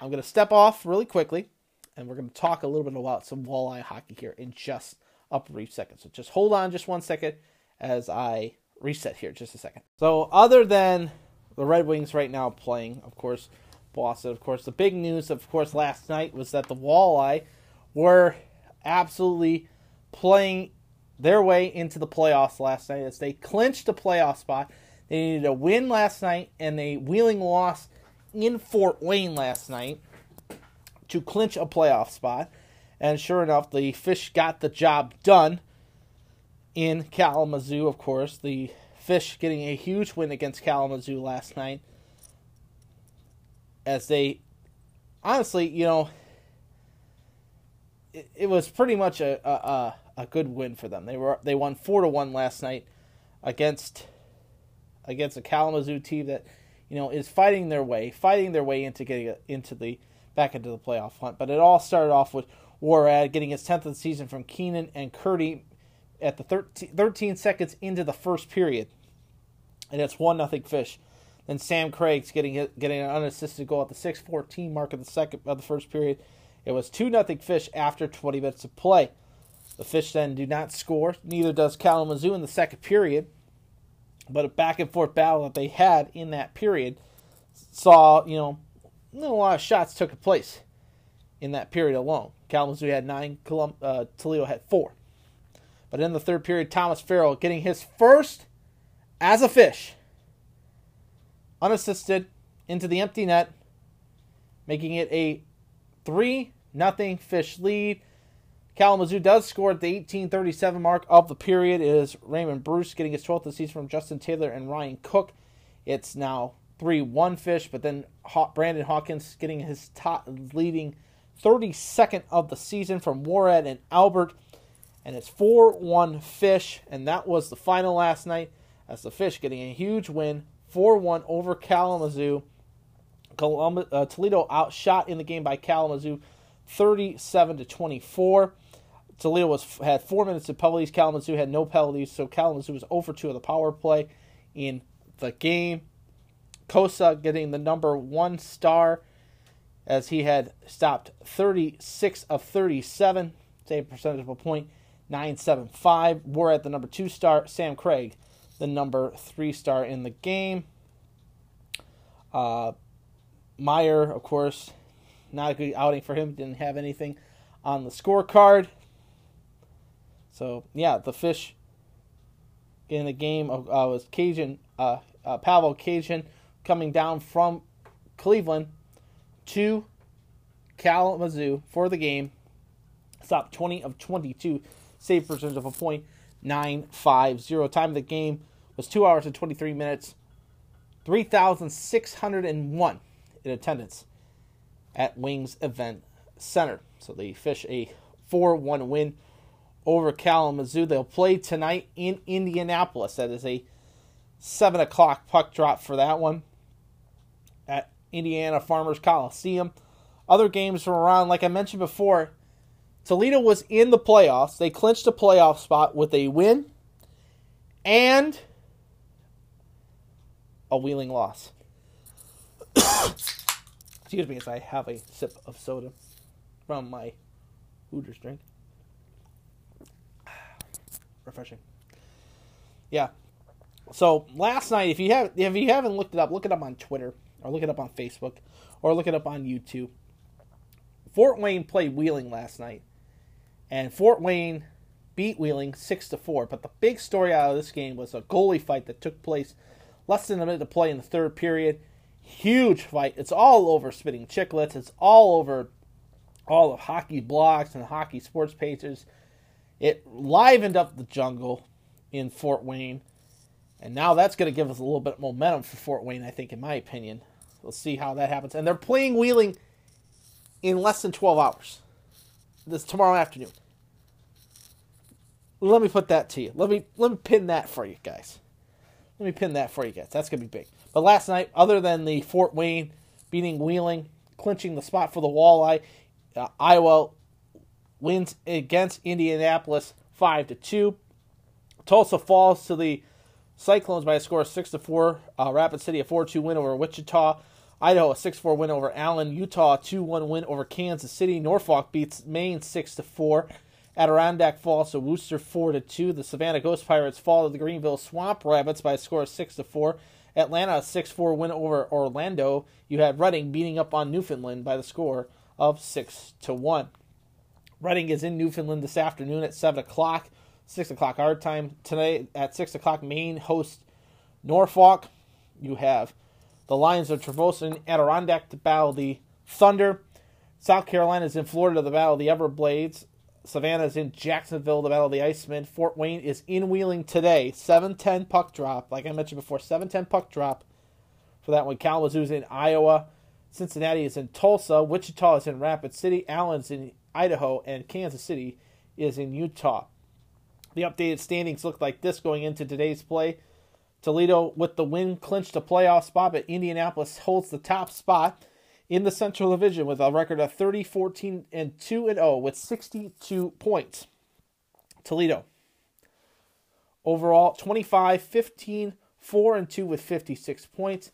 I'm going to step off really quickly and we're going to talk a little bit about some walleye hockey here in just a brief second. So just hold on just one second as I reset here, just a second. So, other than the Red Wings right now playing, of course, Boston, of course, the big news, of course, last night was that the walleye were absolutely playing their way into the playoffs last night as they clinched a playoff spot. They needed a win last night and a wheeling loss in Fort Wayne last night to clinch a playoff spot. And sure enough, the Fish got the job done in Kalamazoo, of course. The Fish getting a huge win against Kalamazoo last night. As they, honestly, you know, it, it was pretty much a, a, a good win for them. They were they won four to one last night against against a Kalamazoo team that you know is fighting their way, fighting their way into getting into the back into the playoff hunt. But it all started off with Warad getting his 10th of the season from Keenan and Curdy at the 13, 13 seconds into the first period. And it's 1 nothing Fish. Then Sam Craig's getting getting an unassisted goal at the 6:14 mark of the second of the first period. It was 2 nothing Fish after 20 minutes of play. The Fish then do not score, neither does Kalamazoo in the second period. But a back and forth battle that they had in that period saw, you know, a lot of shots took place in that period alone. Kalamazoo had nine, uh, Toledo had four. But in the third period, Thomas Farrell getting his first as a fish, unassisted, into the empty net, making it a 3 nothing fish lead. Kalamazoo does score at the 1837 mark of the period. It is Raymond Bruce getting his 12th of the season from Justin Taylor and Ryan Cook. It's now 3 1 fish, but then Brandon Hawkins getting his top leading 32nd of the season from Warad and Albert. And it's 4 1 fish, and that was the final last night as the fish getting a huge win 4 1 over Kalamazoo. Uh, Toledo outshot in the game by Kalamazoo 37 to 24. Toledo was had four minutes of penalties. Kalamazoo had no penalties, so Kalamazoo was over two of the power play in the game. Cossa getting the number one star as he had stopped 36 of 37, same percentage of a point, 975. We're at the number two star, Sam Craig, the number three star in the game. Uh, Meyer, of course, not a good outing for him. Didn't have anything on the scorecard. So yeah, the fish in the game of, uh, was Cajan, uh, uh, Pavel Cajan coming down from Cleveland to Kalamazoo for the game. Stopped 20 of 22, save percentage of a point, 950. Time of the game was 2 hours and 23 minutes, 3,601 in attendance at Wings Event Center. So they fish a 4 1 win over Kalamazoo. They'll play tonight in Indianapolis. That is a 7 o'clock puck drop for that one at Indiana Farmers Coliseum. Other games from around, like I mentioned before, Toledo was in the playoffs. They clinched a playoff spot with a win and a wheeling loss. Excuse me as I have a sip of soda from my Hooters drink. Refreshing. Yeah. So last night, if you have if you haven't looked it up, look it up on Twitter or look it up on Facebook, or look it up on YouTube. Fort Wayne played Wheeling last night, and Fort Wayne beat Wheeling six to four. But the big story out of this game was a goalie fight that took place Less than a minute to play in the third period. Huge fight. It's all over Spitting Chicklets. It's all over all of hockey blogs and hockey sports pages. It livened up the jungle in Fort Wayne. And now that's going to give us a little bit of momentum for Fort Wayne, I think, in my opinion. We'll see how that happens. And they're playing Wheeling in less than 12 hours. This tomorrow afternoon. Let me put that to you. Let me let me pin that for you guys. Let me pin that for you guys. That's gonna be big. But last night, other than the Fort Wayne beating Wheeling, clinching the spot for the walleye, uh, Iowa wins against Indianapolis five to two. Tulsa falls to the Cyclones by a score of six to four. Uh, Rapid City a four two win over Wichita. Idaho a six four win over Allen. Utah a two one win over Kansas City. Norfolk beats Maine six to four. Adirondack falls to Worcester four to two. The Savannah Ghost Pirates fall to the Greenville Swamp Rabbits by a score of six to four. Atlanta a six four win over Orlando. You had Reading beating up on Newfoundland by the score of six to one. Reading is in Newfoundland this afternoon at seven o'clock, six o'clock our time Tonight At six o'clock, Maine hosts Norfolk. You have the Lions of Traverse and Adirondack to battle the Thunder. South Carolina is in Florida to battle the Everblades. Savannah is in Jacksonville to battle of the Icemen. Fort Wayne is in Wheeling today. 7-10 puck drop. Like I mentioned before, 7-10 puck drop for that one. Kalamazoo's in Iowa. Cincinnati is in Tulsa. Wichita is in Rapid City. Allen's in Idaho. And Kansas City is in Utah. The updated standings look like this going into today's play. Toledo, with the win, clinched a playoff spot, but Indianapolis holds the top spot in the Central Division with a record of 30, 14, and 2 and 0 with 62 points. Toledo. Overall, 25, 15, 4 and 2 with 56 points.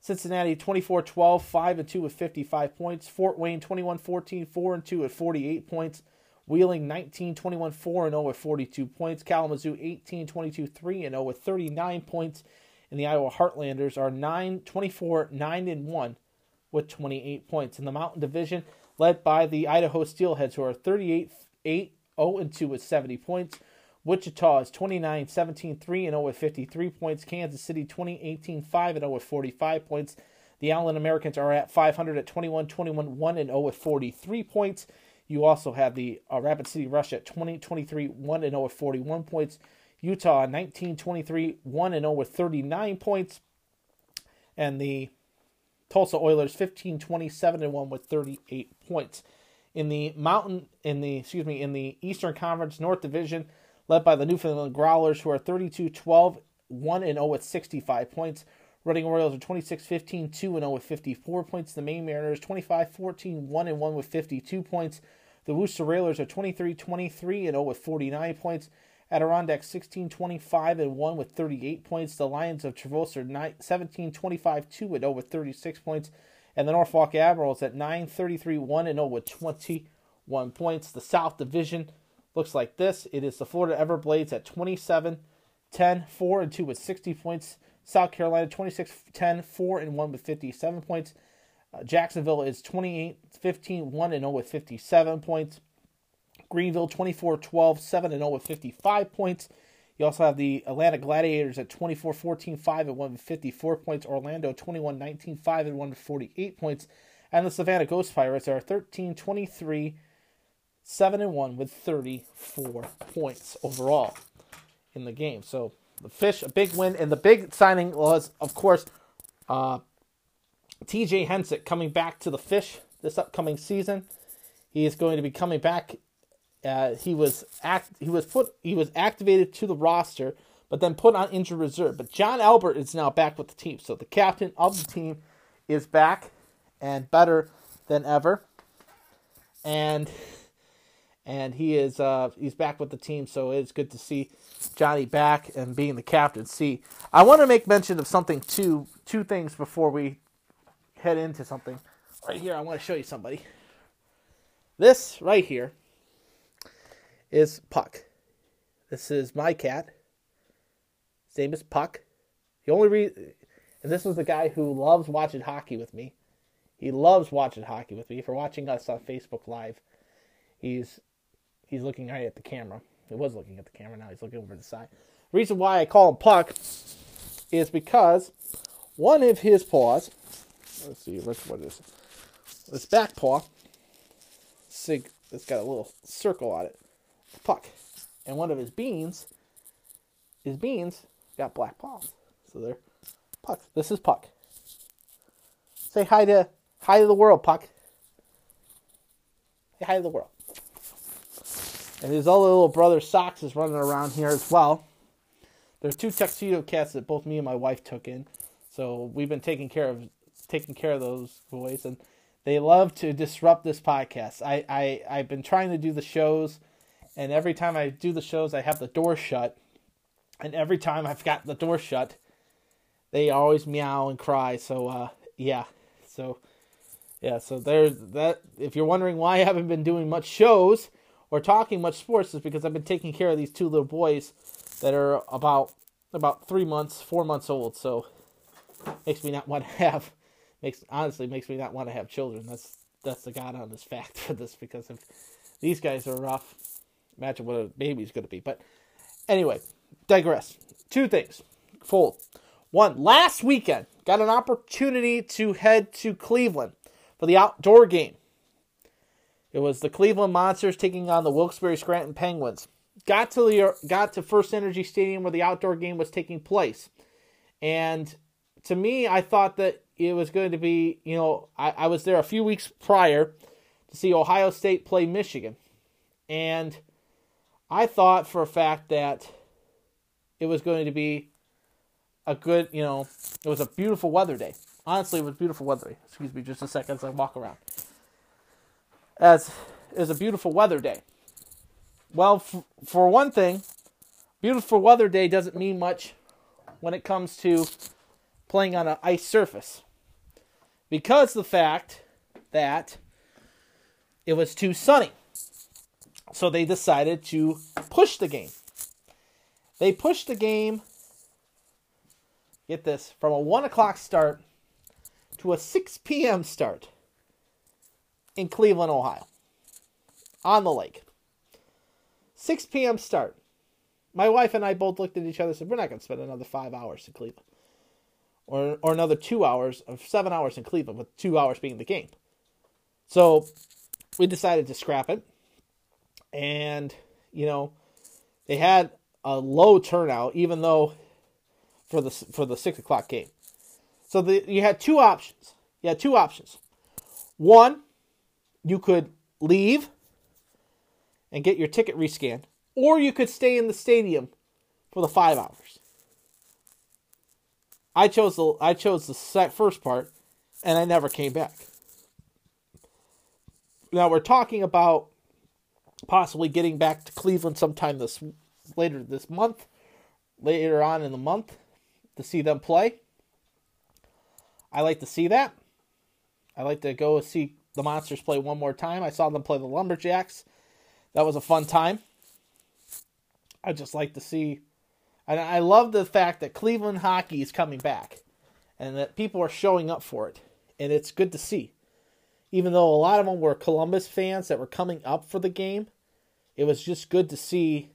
Cincinnati 24 12, 5 and 2 with 55 points. Fort Wayne 21 14, 4 and 2 with 48 points. Wheeling 19 21 4 and 0 with 42 points. Kalamazoo 18 22 3 and 0 with 39 points. And the Iowa Heartlanders are 9 24 9 and 1 with 28 points. In the Mountain Division, led by the Idaho Steelheads, who are 38 8 0 2 with 70 points. Wichita is 29 17 3 0 with 53 points. Kansas City 20 18 5 0 with 45 points. The Allen Americans are at 500 at 21 21 1 0 with 43 points. You also have the uh, Rapid City Rush at 20 23 1 0 with 41 points. Utah 19 23 1 0 with 39 points. And the Tulsa Oilers 15 27 and 1 with 38 points. In the Mountain in the excuse me, in the Eastern Conference North Division, led by the Newfoundland Growlers who are 32 12 1 and 0 with 65 points. Reading Royals are 26 15 2 and 0 with 54 points. The Maine Mariners 25 14 1 and 1 with 52 points. The Worcester Railers are 23 23 and 0 with 49 points. Adirondack 16 25 and 1 with 38 points. The Lions of Traverse are 17 25 2 and 0 with 36 points. And the Norfolk Admirals at 9 33 1 and 0 with 21 points. The South Division looks like this it is the Florida Everblades at 27 10 4 and 2 with 60 points. South Carolina 26 10 4 and 1 with 57 points. Uh, Jacksonville is 28 15 1 and 0 with 57 points. Greenville 24 12, 7 0 with 55 points. You also have the Atlanta Gladiators at 24 14, 5 and 1 with 54 points. Orlando 21 19, 5 and 1 with 48 points. And the Savannah Ghost Pirates are 13 23, 7 and 1 with 34 points overall in the game. So the Fish, a big win. And the big signing was, of course, uh, TJ Hensick coming back to the Fish this upcoming season. He is going to be coming back uh, he was act he was put he was activated to the roster, but then put on injured reserve. But John Albert is now back with the team, so the captain of the team is back and better than ever. And and he is uh, he's back with the team, so it's good to see Johnny back and being the captain. See, I want to make mention of something two two things before we head into something. Right here, I want to show you somebody. This right here is Puck. This is my cat. His name is Puck. The only reason, and this was the guy who loves watching hockey with me. He loves watching hockey with me. For watching us on Facebook Live, he's he's looking right at the camera. He was looking at the camera. Now he's looking over the side. The reason why I call him Puck is because one of his paws, let's see, what, what is it? This back paw, sig, it's got a little circle on it, puck. And one of his beans, his beans got black paws. So they're Puck. This is Puck. Say hi to hi to the world, Puck. Say hi to the world. And his other little brother Socks is running around here as well. There's two tuxedo cats that both me and my wife took in. So we've been taking care of taking care of those boys and they love to disrupt this podcast. I, I, I've been trying to do the shows and every time I do the shows I have the door shut. And every time I've got the door shut, they always meow and cry. So uh, yeah. So yeah, so there's that if you're wondering why I haven't been doing much shows, or talking much sports is because I've been taking care of these two little boys that are about about three months, four months old. So makes me not want to have makes honestly makes me not want to have children. That's that's the god honest fact for this because if these guys are rough, imagine what a baby's going to be. But anyway, digress. Two things. Fold. One last weekend got an opportunity to head to Cleveland for the outdoor game. It was the Cleveland Monsters taking on the Wilkes-Barre Scranton Penguins. Got to the got to First Energy Stadium where the outdoor game was taking place, and to me, I thought that it was going to be. You know, I, I was there a few weeks prior to see Ohio State play Michigan, and I thought for a fact that it was going to be a good. You know, it was a beautiful weather day. Honestly, it was beautiful weather. Day. Excuse me, just a second as I walk around as is a beautiful weather day. Well, f- for one thing, beautiful weather day doesn't mean much when it comes to playing on an ice surface. Because the fact that it was too sunny. So they decided to push the game. They pushed the game, get this, from a 1 o'clock start to a 6 p.m. start in Cleveland, Ohio, on the lake. 6 p.m. start. My wife and I both looked at each other and said, We're not going to spend another five hours in Cleveland. Or, or another two hours, of seven hours in Cleveland, with two hours being the game. So we decided to scrap it. And, you know, they had a low turnout, even though for the for the six o'clock game. So the, you had two options. You had two options. One, you could leave and get your ticket rescanned, or you could stay in the stadium for the five hours. I chose the I chose the first part, and I never came back. Now we're talking about possibly getting back to Cleveland sometime this later this month, later on in the month, to see them play. I like to see that. I like to go see the Monsters play one more time. I saw them play the Lumberjacks. That was a fun time. I just like to see, and I love the fact that Cleveland hockey is coming back, and that people are showing up for it, and it's good to see. Even though a lot of them were Columbus fans that were coming up for the game, it was just good to see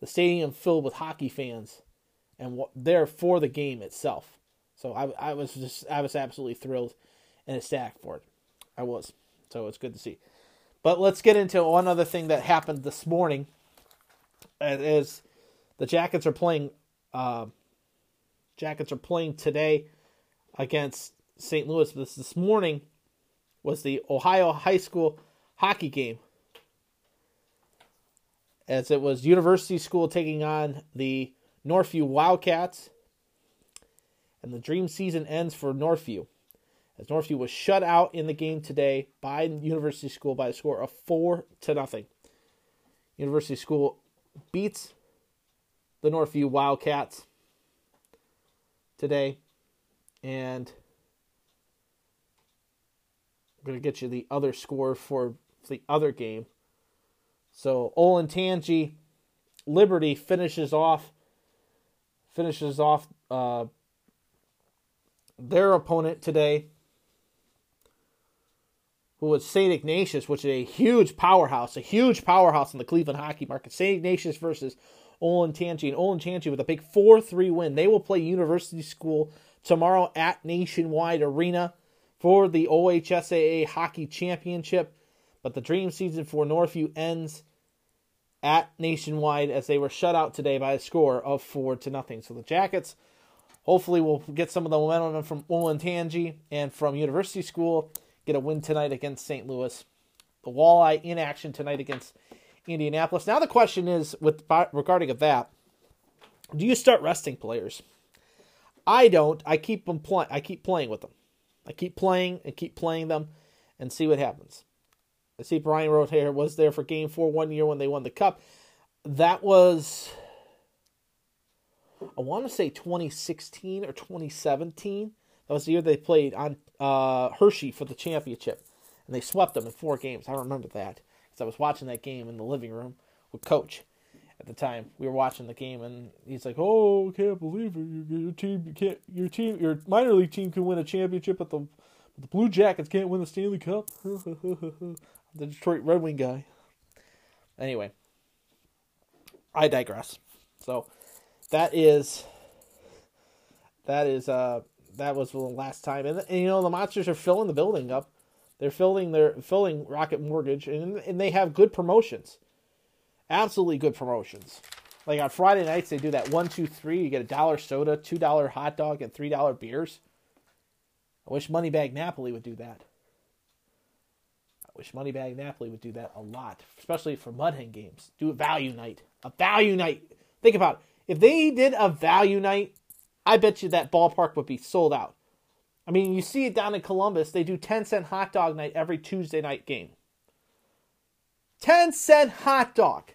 the stadium filled with hockey fans and there for the game itself. So I, I was just I was absolutely thrilled and ecstatic for it. I was. So it's good to see. But let's get into one other thing that happened this morning. Is the Jackets are playing. Uh, Jackets are playing today against St. Louis. This this morning was the Ohio high school hockey game, as it was University School taking on the Northview Wildcats, and the dream season ends for Northview as Northview was shut out in the game today by University School by a score of four to nothing. University School beats the Northview Wildcats today, and I'm going to get you the other score for the other game. So Olentangy Liberty finishes off finishes off uh, their opponent today who was St. Ignatius, which is a huge powerhouse, a huge powerhouse in the Cleveland hockey market. St. Ignatius versus Olentangy. And Olentangy with a big 4 3 win. They will play University School tomorrow at Nationwide Arena for the OHSAA Hockey Championship. But the dream season for Northview ends at Nationwide as they were shut out today by a score of 4 to nothing. So the Jackets hopefully will get some of the momentum from Olentangy and from University School, get a win tonight against St. Louis. The Walleye in action tonight against Indianapolis. Now the question is with regarding of that, do you start resting players? I don't. I keep them play. I keep playing with them. I keep playing and keep playing them, and see what happens. I see Brian Rotier was there for Game Four one year when they won the Cup. That was, I want to say 2016 or 2017. That was the year they played on uh, Hershey for the championship, and they swept them in four games. I remember that because I was watching that game in the living room with Coach at the time. We were watching the game, and he's like, "Oh, I can't believe it! Your, your team, you can't, your team, your minor league team can win a championship, but the but the Blue Jackets can't win the Stanley Cup." the Detroit Red Wing guy. Anyway, I digress. So that is that is uh that was the last time, and, and you know the monsters are filling the building up. They're filling their filling Rocket Mortgage, and and they have good promotions absolutely good promotions. Like on Friday nights, they do that one, two, three. You get a dollar soda, two dollar hot dog, and three dollar beers. I wish Moneybag Napoli would do that. I wish Moneybag Napoli would do that a lot, especially for Mudhen games. Do a value night, a value night. Think about it. if they did a value night. I bet you that ballpark would be sold out. I mean, you see it down in Columbus. They do 10 cent hot dog night every Tuesday night game. 10 cent hot dog.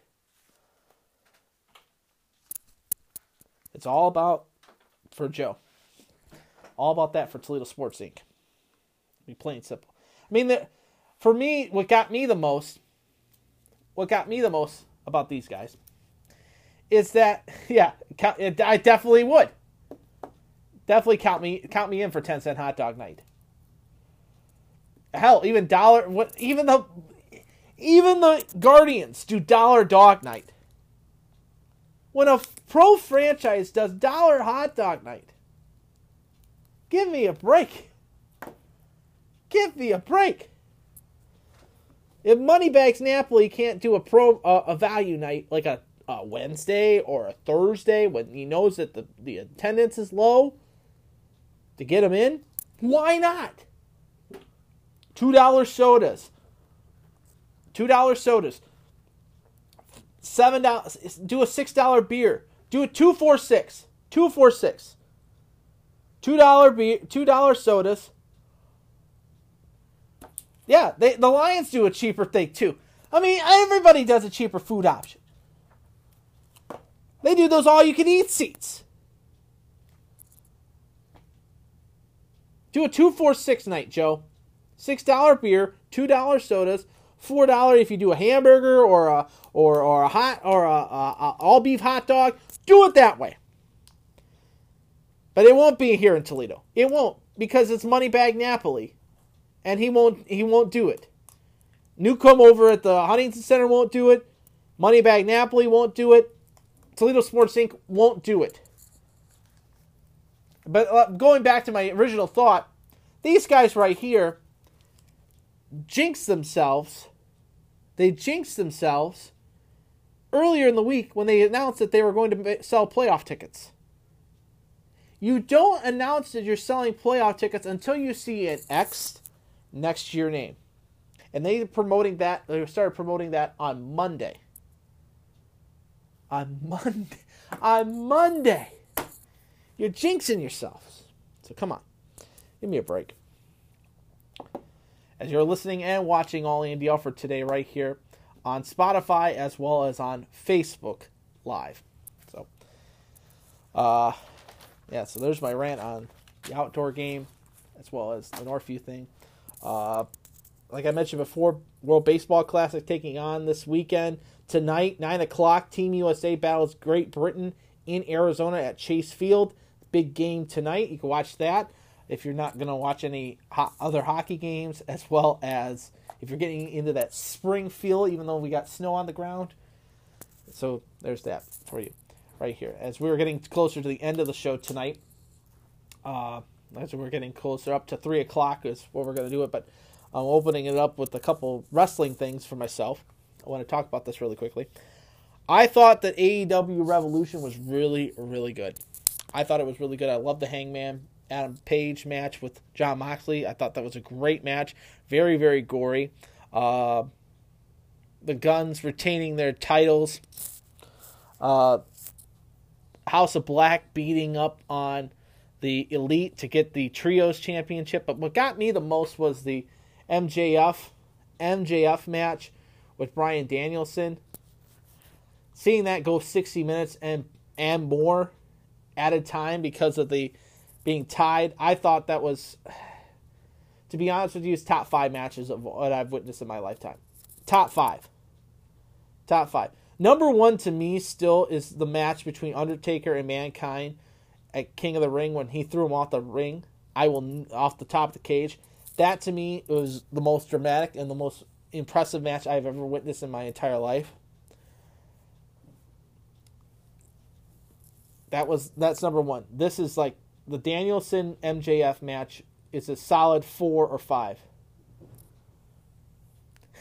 It's all about for Joe. All about that for Toledo Sports Inc. Be plain simple. I mean, the, for me, what got me the most, what got me the most about these guys, is that yeah, I definitely would. Definitely count me count me in for ten cent hot dog night. Hell, even dollar what even the even the Guardians do dollar dog night when a pro franchise does dollar hot dog night. Give me a break. Give me a break. If Moneybags Napoli can't do a pro uh, a value night like a, a Wednesday or a Thursday when he knows that the, the attendance is low to get him in, why not? Two dollar sodas. Two dollar sodas seven dollars. Do a six dollar beer. Do a two four six. Two four six. Two dollar beer. Two dollar sodas. Yeah, they the Lions do a cheaper thing too. I mean, everybody does a cheaper food option. They do those all you can eat seats. Do a two four six night, Joe. Six dollar beer, two dollar sodas, four dollar if you do a hamburger or a or or a hot or a, a, a all beef hot dog. Do it that way. But it won't be here in Toledo. It won't because it's Moneybag Napoli, and he won't he won't do it. Newcomb over at the Huntington Center won't do it. Moneybag Napoli won't do it. Toledo Sports Inc. won't do it. But uh, going back to my original thought, these guys right here jinx themselves they jinxed themselves earlier in the week when they announced that they were going to sell playoff tickets. You don't announce that you're selling playoff tickets until you see an X next to your name. And they promoting that they started promoting that on Monday. On Monday. On Monday. You're jinxing yourselves. So come on. Give me a break as you're listening and watching All Andy Alford today right here on Spotify as well as on Facebook Live. So, uh, yeah, so there's my rant on the outdoor game as well as the Northview thing. Uh, like I mentioned before, World Baseball Classic taking on this weekend. Tonight, 9 o'clock, Team USA battles Great Britain in Arizona at Chase Field. Big game tonight. You can watch that if you're not going to watch any ho- other hockey games, as well as if you're getting into that spring feel, even though we got snow on the ground. So there's that for you, right here. As we were getting closer to the end of the show tonight, uh, as we're getting closer up to three o'clock is what we're going to do it. But I'm opening it up with a couple wrestling things for myself. I want to talk about this really quickly. I thought that AEW Revolution was really, really good. I thought it was really good. I love the Hangman Adam Page match with Jon Moxley. I thought that was a great match. Very, very gory. Uh, the Guns retaining their titles. Uh, House of Black beating up on the Elite to get the Trios Championship. But what got me the most was the MJF MJF match with Bryan Danielson. Seeing that go 60 minutes and and more at a time because of the being tied, I thought that was to be honest with you, it's top five matches of what I've witnessed in my lifetime. Top five. Top five. Number one to me still is the match between Undertaker and Mankind at King of the Ring when he threw him off the ring. I will off the top of the cage. That to me was the most dramatic and the most impressive match I've ever witnessed in my entire life. That was that's number one. This is like the Danielson MJF match is a solid four or five.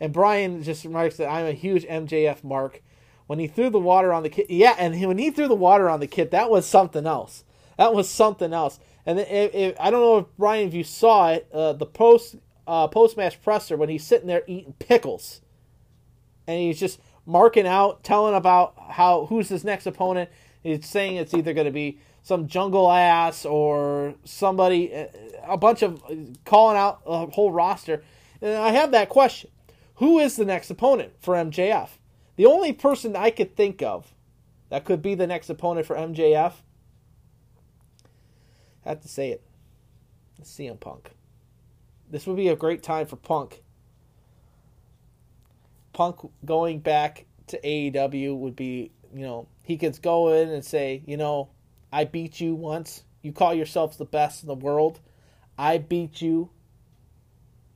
And Brian just remarks that I'm a huge MJF mark. When he threw the water on the kid, yeah, and when he threw the water on the kid, that was something else. That was something else. And if, if, I don't know if Brian, if you saw it, uh, the post uh, post match presser when he's sitting there eating pickles, and he's just marking out, telling about how who's his next opponent. He's saying it's either going to be some jungle ass or somebody, uh, a bunch of uh, calling out a whole roster. And I have that question: Who is the next opponent for MJF? The only person I could think of that could be the next opponent for MJF, I have to say it, CM Punk. This would be a great time for Punk. Punk going back to AEW would be, you know, he could go in and say, you know, I beat you once. You call yourselves the best in the world. I beat you.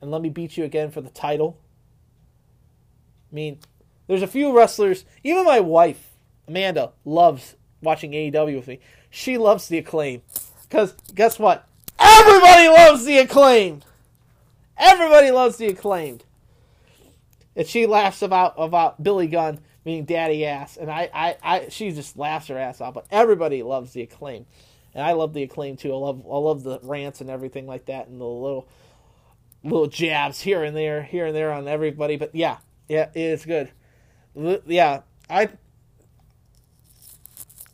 And let me beat you again for the title. I mean, there's a few wrestlers, even my wife, Amanda, loves watching AEW with me. She loves the acclaim. Because guess what? Everybody loves the acclaimed. Everybody loves the acclaimed. And she laughs about about Billy Gunn being daddy ass. And I, I, I she just laughs her ass off. But everybody loves the acclaim. And I love the acclaim too. I love I love the rants and everything like that and the little little jabs here and there, here and there on everybody. But yeah, yeah, it is good yeah, I,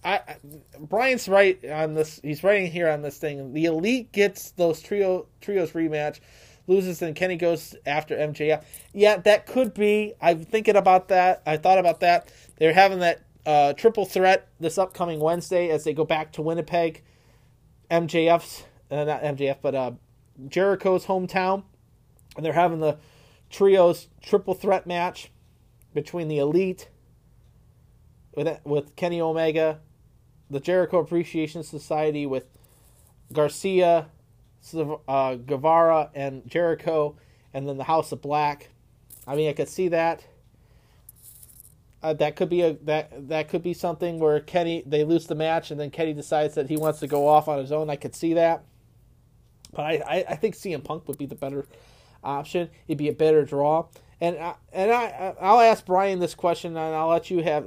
I, Brian's right on this. He's writing here on this thing. The elite gets those trio trios rematch, loses, and Kenny goes after MJF. Yeah, that could be. I'm thinking about that. I thought about that. They're having that uh, triple threat this upcoming Wednesday as they go back to Winnipeg. MJF's uh, not MJF, but uh, Jericho's hometown, and they're having the trios triple threat match between the elite with with Kenny Omega, the Jericho Appreciation Society with Garcia, uh, Guevara, and Jericho, and then the House of Black. I mean, I could see that. Uh, that could be a that that could be something where Kenny they lose the match and then Kenny decides that he wants to go off on his own. I could see that, but I I, I think CM Punk would be the better option. It'd be a better draw. And I, and I I'll ask Brian this question, and I'll let you have.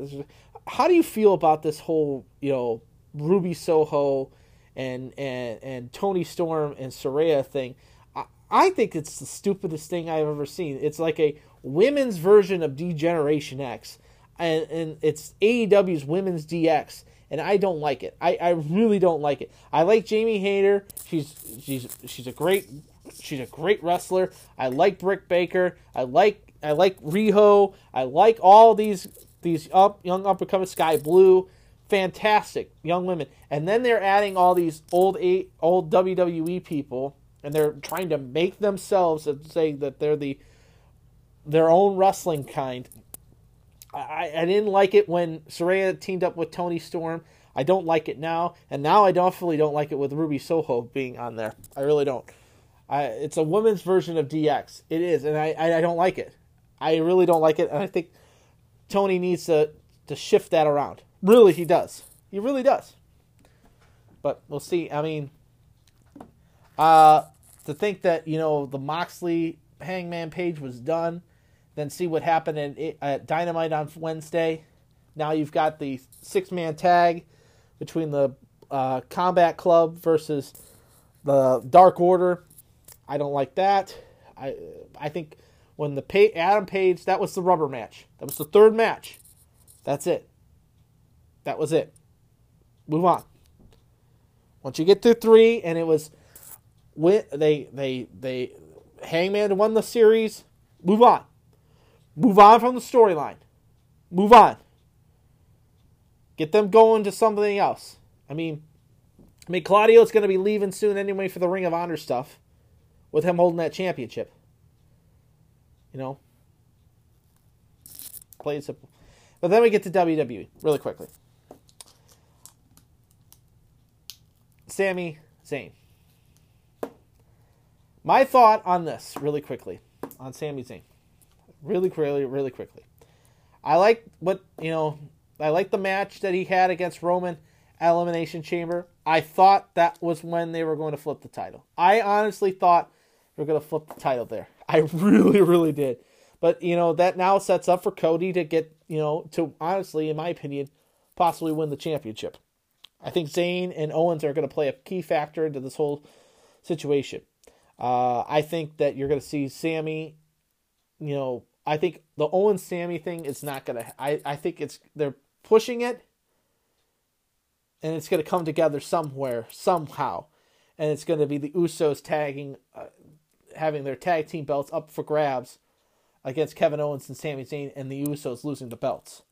How do you feel about this whole you know Ruby Soho and and and Toni Storm and Saraya thing? I, I think it's the stupidest thing I've ever seen. It's like a women's version of D-Generation X, and and it's AEW's Women's DX and I don't like it. I, I really don't like it. I like Jamie Hayter. She's she's she's a great she's a great wrestler. I like Britt Baker. I like I like Riho. I like all these these up young up and coming Sky Blue. Fantastic young women. And then they're adding all these old eight old WWE people and they're trying to make themselves and say that they're the their own wrestling kind. I, I didn't like it when Saraya teamed up with Toni Storm. I don't like it now, and now I definitely don't like it with Ruby Soho being on there. I really don't. I, it's a woman's version of DX. It is, and I, I, I don't like it. I really don't like it, and I think Tony needs to to shift that around. Really, he does. He really does. But we'll see. I mean, uh, to think that you know the Moxley Hangman page was done, then see what happened at, at Dynamite on Wednesday. Now you've got the six man tag between the uh, Combat Club versus the Dark Order. I don't like that. I I think when the pay, Adam Page that was the rubber match. That was the third match. That's it. That was it. Move on. Once you get to three, and it was win, they they they Hangman won the series. Move on. Move on from the storyline. Move on. Get them going to something else. I mean, I mean Claudio's going to be leaving soon anyway for the Ring of Honor stuff, with him holding that championship. You know, plain simple. But then we get to WWE really quickly. Sami Zayn. My thought on this, really quickly, on Sami Zayn, really, really, really quickly. I like what you know. I like the match that he had against Roman at Elimination Chamber. I thought that was when they were going to flip the title. I honestly thought they were going to flip the title there. I really, really did. But you know that now sets up for Cody to get you know to honestly, in my opinion, possibly win the championship. I think Zayn and Owens are going to play a key factor into this whole situation. Uh, I think that you're going to see Sami, You know, I think the Owens Sami thing is not going to. I I think it's they're pushing it, and it's going to come together somewhere somehow, and it's going to be the Usos tagging, uh, having their tag team belts up for grabs against Kevin Owens and Sami Zayn, and the Usos losing the belts.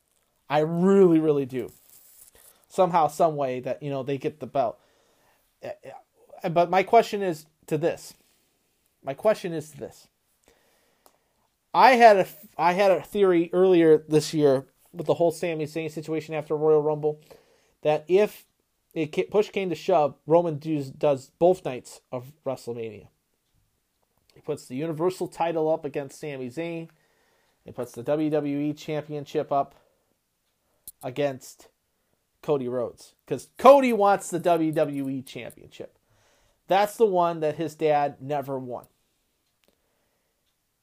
I really, really do. Somehow, some way that you know they get the belt. Uh, uh, but my question is to this my question is this. I had a I had a theory earlier this year with the whole Sami Zayn situation after Royal Rumble that if it push came to shove, Roman does, does both nights of WrestleMania. He puts the Universal title up against Sami Zayn. He puts the WWE Championship up against Cody Rhodes because Cody wants the WWE Championship. That's the one that his dad never won.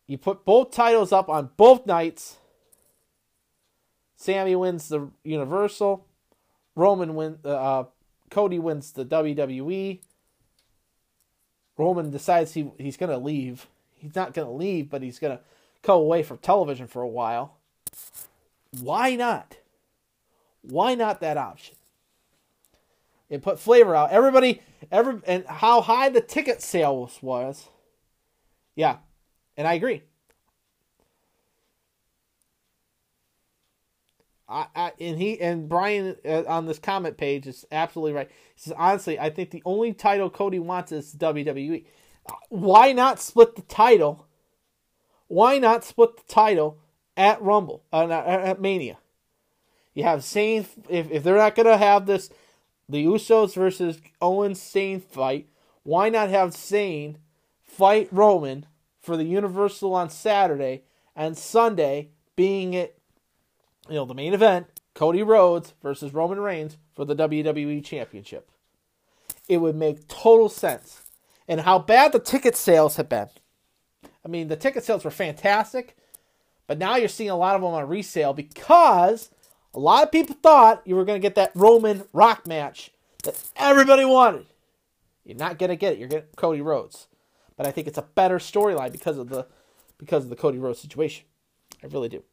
You put both titles up on both nights. Sami wins the Universal. Roman win. Uh, uh Cody wins the WWE. Roman decides he he's gonna leave. He's not gonna leave, but he's gonna go away from television for a while. Why not? Why not that option? It put flavor out. Everybody, every and how high the ticket sales was. Yeah, and I agree. I, I, and he and Brian uh, on this comment page is absolutely right. He says honestly, I think the only title Cody wants is WWE. Why not split the title? Why not split the title at Rumble uh, at Mania? You have Zayn if if they're not gonna have this, the Usos versus Owens Zayn fight. Why not have Zayn fight Roman for the Universal on Saturday and Sunday being it, you know, the main event, Cody Rhodes versus Roman Reigns for the WWE Championship. It would make total sense. And how bad the ticket sales have been. I mean, the ticket sales were fantastic, but now you're seeing a lot of them on resale because a lot of people thought you were going to get that Roman Rock match that everybody wanted. You're not going to get it. You're getting Cody Rhodes but I think it's a better storyline because of the because of the Cody Rhodes situation. I really do.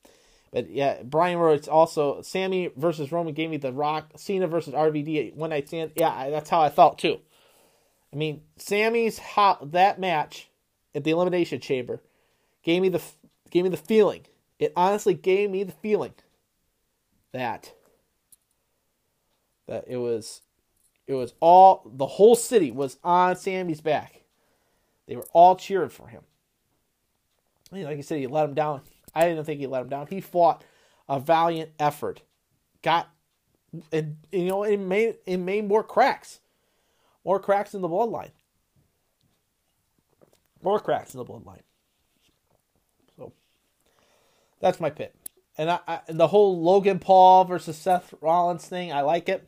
But yeah, Brian Rhodes also Sami versus Roman gave me the Rock Cena versus RVD one night stand. Yeah, that's how I felt too. I mean, Sami's hot that match at the Elimination Chamber gave me the gave me the feeling. It honestly gave me the feeling that that it was it was all the whole city was on Sami's back. They were all cheering for him. Know, like I said, he let him down. I didn't think he let him down. He fought a valiant effort. Got and you know it made it made more cracks. More cracks in the bloodline. More cracks in the bloodline. So that's my pit. And I, I, the whole Logan Paul versus Seth Rollins thing, I like it.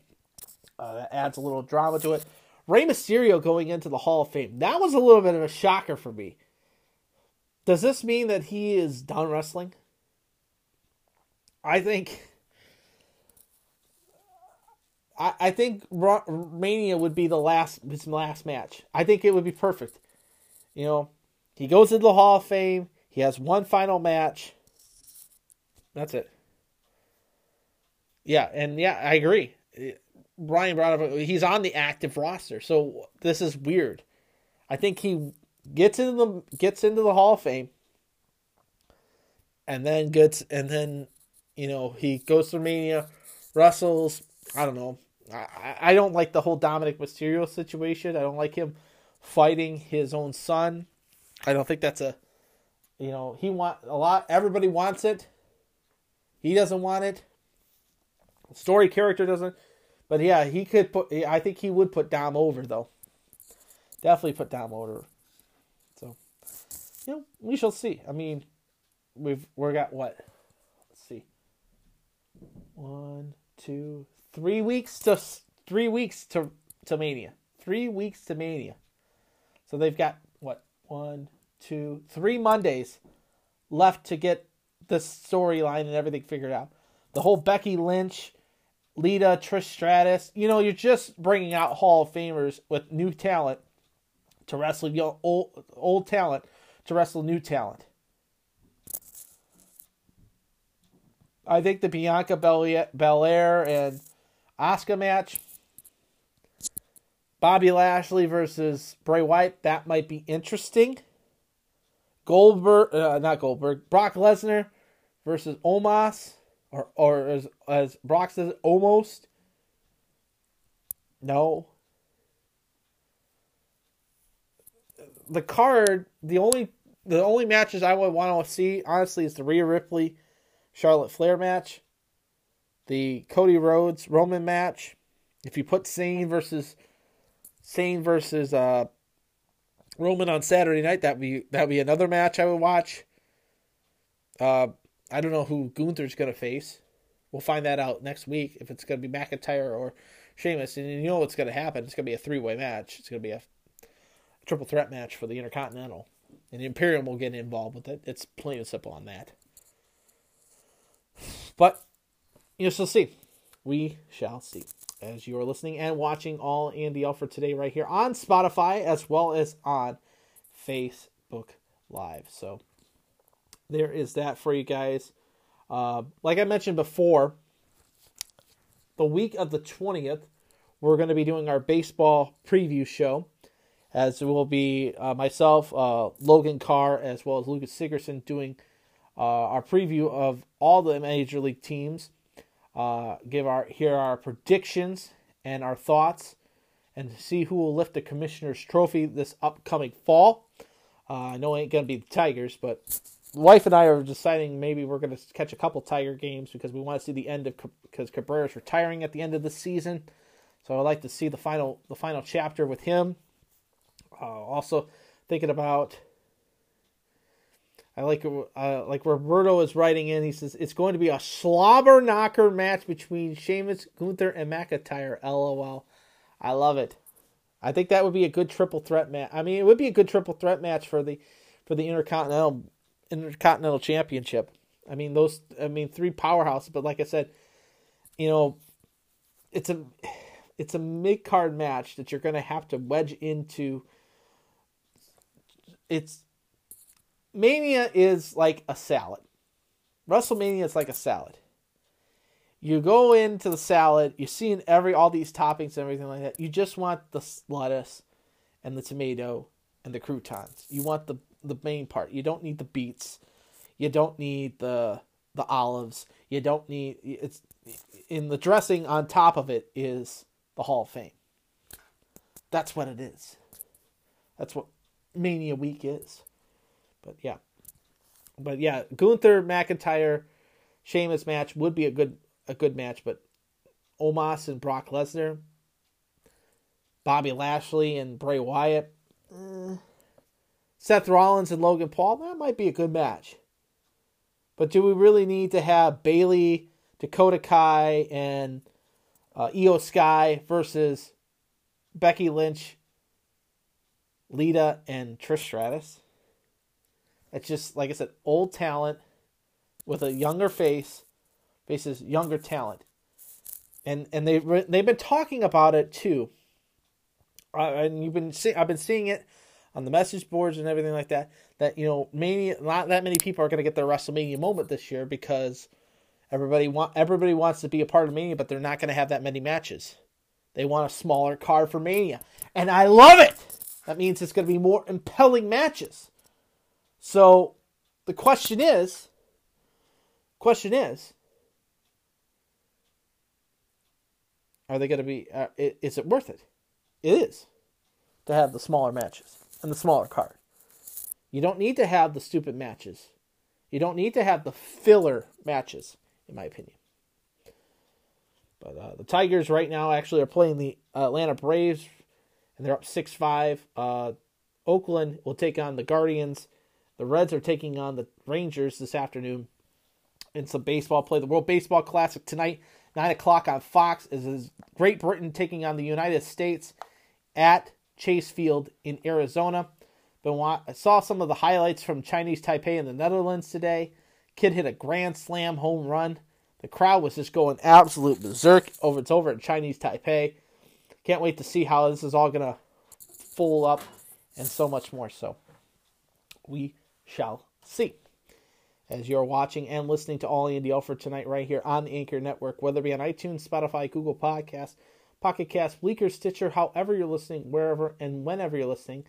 Uh, that adds a little drama to it. Rey Mysterio going into the Hall of Fame. That was a little bit of a shocker for me. Does this mean that he is done wrestling? I think. I, I think Mania would be the last his last match. I think it would be perfect. You know, he goes into the Hall of Fame. He has one final match. That's it. Yeah, and yeah, I agree. Brian brought up he's on the active roster, so this is weird. I think he gets into the gets into the Hall of Fame, and then gets and then you know he goes to Mania, wrestles. I don't know. I I don't like the whole Dominic Mysterio situation. I don't like him fighting his own son. I don't think that's a you know he want a lot. Everybody wants it. He doesn't want it. Story character doesn't. But yeah, he could put. I think he would put Dom over though. Definitely put Dom over. So, you know, we shall see. I mean, we've we got what? Let's see. One, two, three weeks to three weeks to to Mania. Three weeks to Mania. So they've got what? One, two, three Mondays left to get the storyline and everything figured out. The whole Becky Lynch Lita, Trish Stratus. You know, you're just bringing out Hall of Famers with new talent to wrestle old old talent to wrestle new talent. I think the Bianca Belair and Asuka match, Bobby Lashley versus Bray Wyatt, that might be interesting. Goldberg, uh, not Goldberg, Brock Lesnar versus Omos or or as as Brock says, almost. No. The card, the only the only matches I would want to see, honestly, is the Rhea Ripley, Charlotte Flair match, the Cody Rhodes Roman match. If you put Zayn versus Zayn versus uh, Roman on Saturday night, that be that be another match I would watch. Uh, I don't know who Gunther's going to face. We'll find that out next week if it's going to be McIntyre or Sheamus. And you know what's going to happen. It's going to be a three way match. It's going to be a, triple threat match for the Intercontinental. And the Imperium will get involved with it. It's plain and simple on that. But, you so see. We shall see. As you are listening and watching all Andy Alford today right here on Spotify as well as on Facebook Live. So there is that for you guys. Uh, like I mentioned before, the week of the 20th, we're going to be doing our baseball preview show, as it will be uh, myself, uh, Logan Carr, as well as Lucas Sigerson doing uh, our preview of all the major league teams. Uh, give our here our predictions and our thoughts, and see who will lift the commissioner's trophy this upcoming fall. Uh, I know it ain't gonna be the Tigers, but wife and I are deciding maybe we're going to catch a couple Tiger games because we want to see the end of because Cabrera's retiring at the end of the season. So I'd like to see the final the final chapter with him. Uh, also thinking about I like uh, like Roberto is writing in. He says it's going to be a slobber knocker match between Sheamus, Gunther, and McIntyre. LOL. I love it. I think that would be a good triple threat match. I mean, it would be a good triple threat match for the for the Intercontinental Intercontinental Championship. I mean those. I mean three powerhouses. But like I said, you know, it's a it's a mid card match that you're going to have to wedge into. It's Mania is like a salad. WrestleMania is like a salad. You go into the salad, you're seeing every all these toppings and everything like that. You just want the lettuce and the tomato and the croutons. You want the the main part. You don't need the beets. You don't need the the olives. You don't need it's in the dressing on top of it is the Hall of Fame. That's what it is. That's what Mania Week is. But yeah. But yeah, Gunther McIntyre Sheamus match would be a good a good match, but Omos and Brock Lesnar, Bobby Lashley and Bray Wyatt. Eh Seth Rollins and Logan Paul, that might be a good match. But do we really need to have Bayley, Dakota Kai, and uh, Iyo Sky versus Becky Lynch, Lita, and Trish Stratus? It's just like I said, old talent with a younger face faces younger talent, and and they they've been talking about it too. Uh, and you've been see, I've been seeing it on the message boards and everything like that. That you know, many not that many people are going to get their WrestleMania moment this year because everybody want everybody wants to be a part of Mania, but they're not going to have that many matches. They want a smaller card for Mania, and I love it. That means it's going to be more impelling matches. So the question is, question is, are they going to be? Uh, is it worth it? It is to have the smaller matches and the smaller card. You don't need to have the stupid matches. You don't need to have the filler matches, in my opinion. But uh, the Tigers right now actually are playing the Atlanta Braves, and they're up six five. Uh, Oakland will take on the Guardians. The Reds are taking on the Rangers this afternoon in some baseball play. The World Baseball Classic tonight, 9 o'clock on Fox, is Great Britain taking on the United States at Chase Field in Arizona. But I saw some of the highlights from Chinese Taipei in the Netherlands today. Kid hit a grand slam home run. The crowd was just going absolute berserk over it's over at Chinese Taipei. Can't wait to see how this is all gonna fold up and so much more so. We shall see. As you're watching and listening to All Andy Alford tonight, right here on the Anchor Network, whether it be on iTunes, Spotify, Google Podcasts, Pocket Cast, Breaker, Stitcher, however you're listening, wherever and whenever you're listening.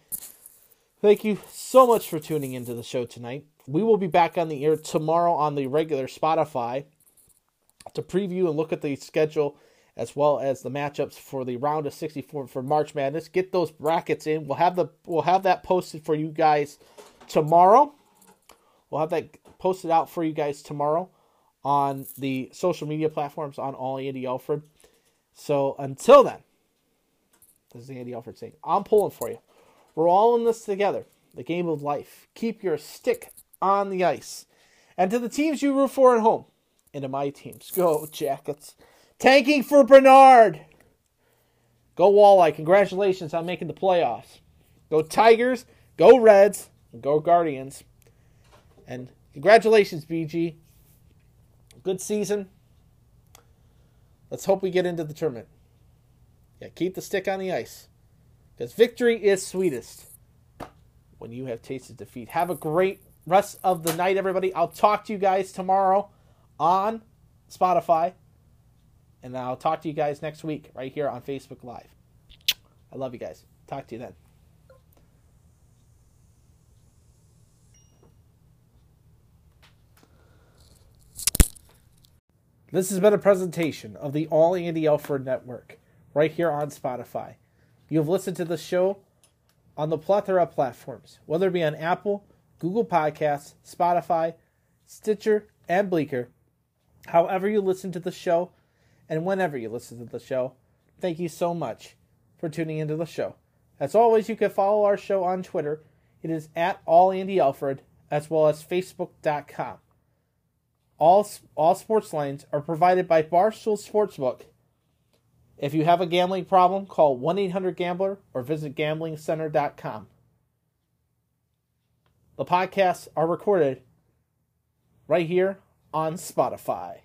Thank you so much for tuning into the show tonight. We will be back on the air tomorrow on the regular Spotify to preview and look at the schedule as well as the matchups for the round of 64 for March Madness. Get those brackets in. We'll have the we'll have that posted for you guys tomorrow. We'll have that posted out for you guys tomorrow on the social media platforms on All Andy Alford. So until then, this is Andy Alford saying, I'm pulling for you. We're all in this together. The game of life. Keep your stick on the ice. And to the teams you root for at home, and to my teams, go Jackets. Tanking for Bedard. Go Walleye. Congratulations on making the playoffs. Go Tigers. Go Reds. Go Guardians. And congratulations, BG. Good season. Let's hope we get into the tournament. Yeah, keep the stick on the ice. Because victory is sweetest when you have tasted defeat. Have a great rest of the night, everybody. I'll talk to you guys tomorrow on Spotify. And I'll talk to you guys next week right here on Facebook Live. I love you guys. Talk to you then. This has been a presentation of the All Andy Alford Network right here on Spotify. You have listened to the show on the plethora of platforms, whether it be on Apple, Google Podcasts, Spotify, Stitcher, and Breaker. However, you listen to the show and whenever you listen to the show, thank you so much for tuning into the show. As always, you can follow our show on Twitter. It is at All Andy Alford, as well as Facebook.com. All, all sports lines are provided by Barstool Sportsbook. If you have a gambling problem, call 1 800 Gambler or visit gamblingcenter.com. The podcasts are recorded right here on Spotify.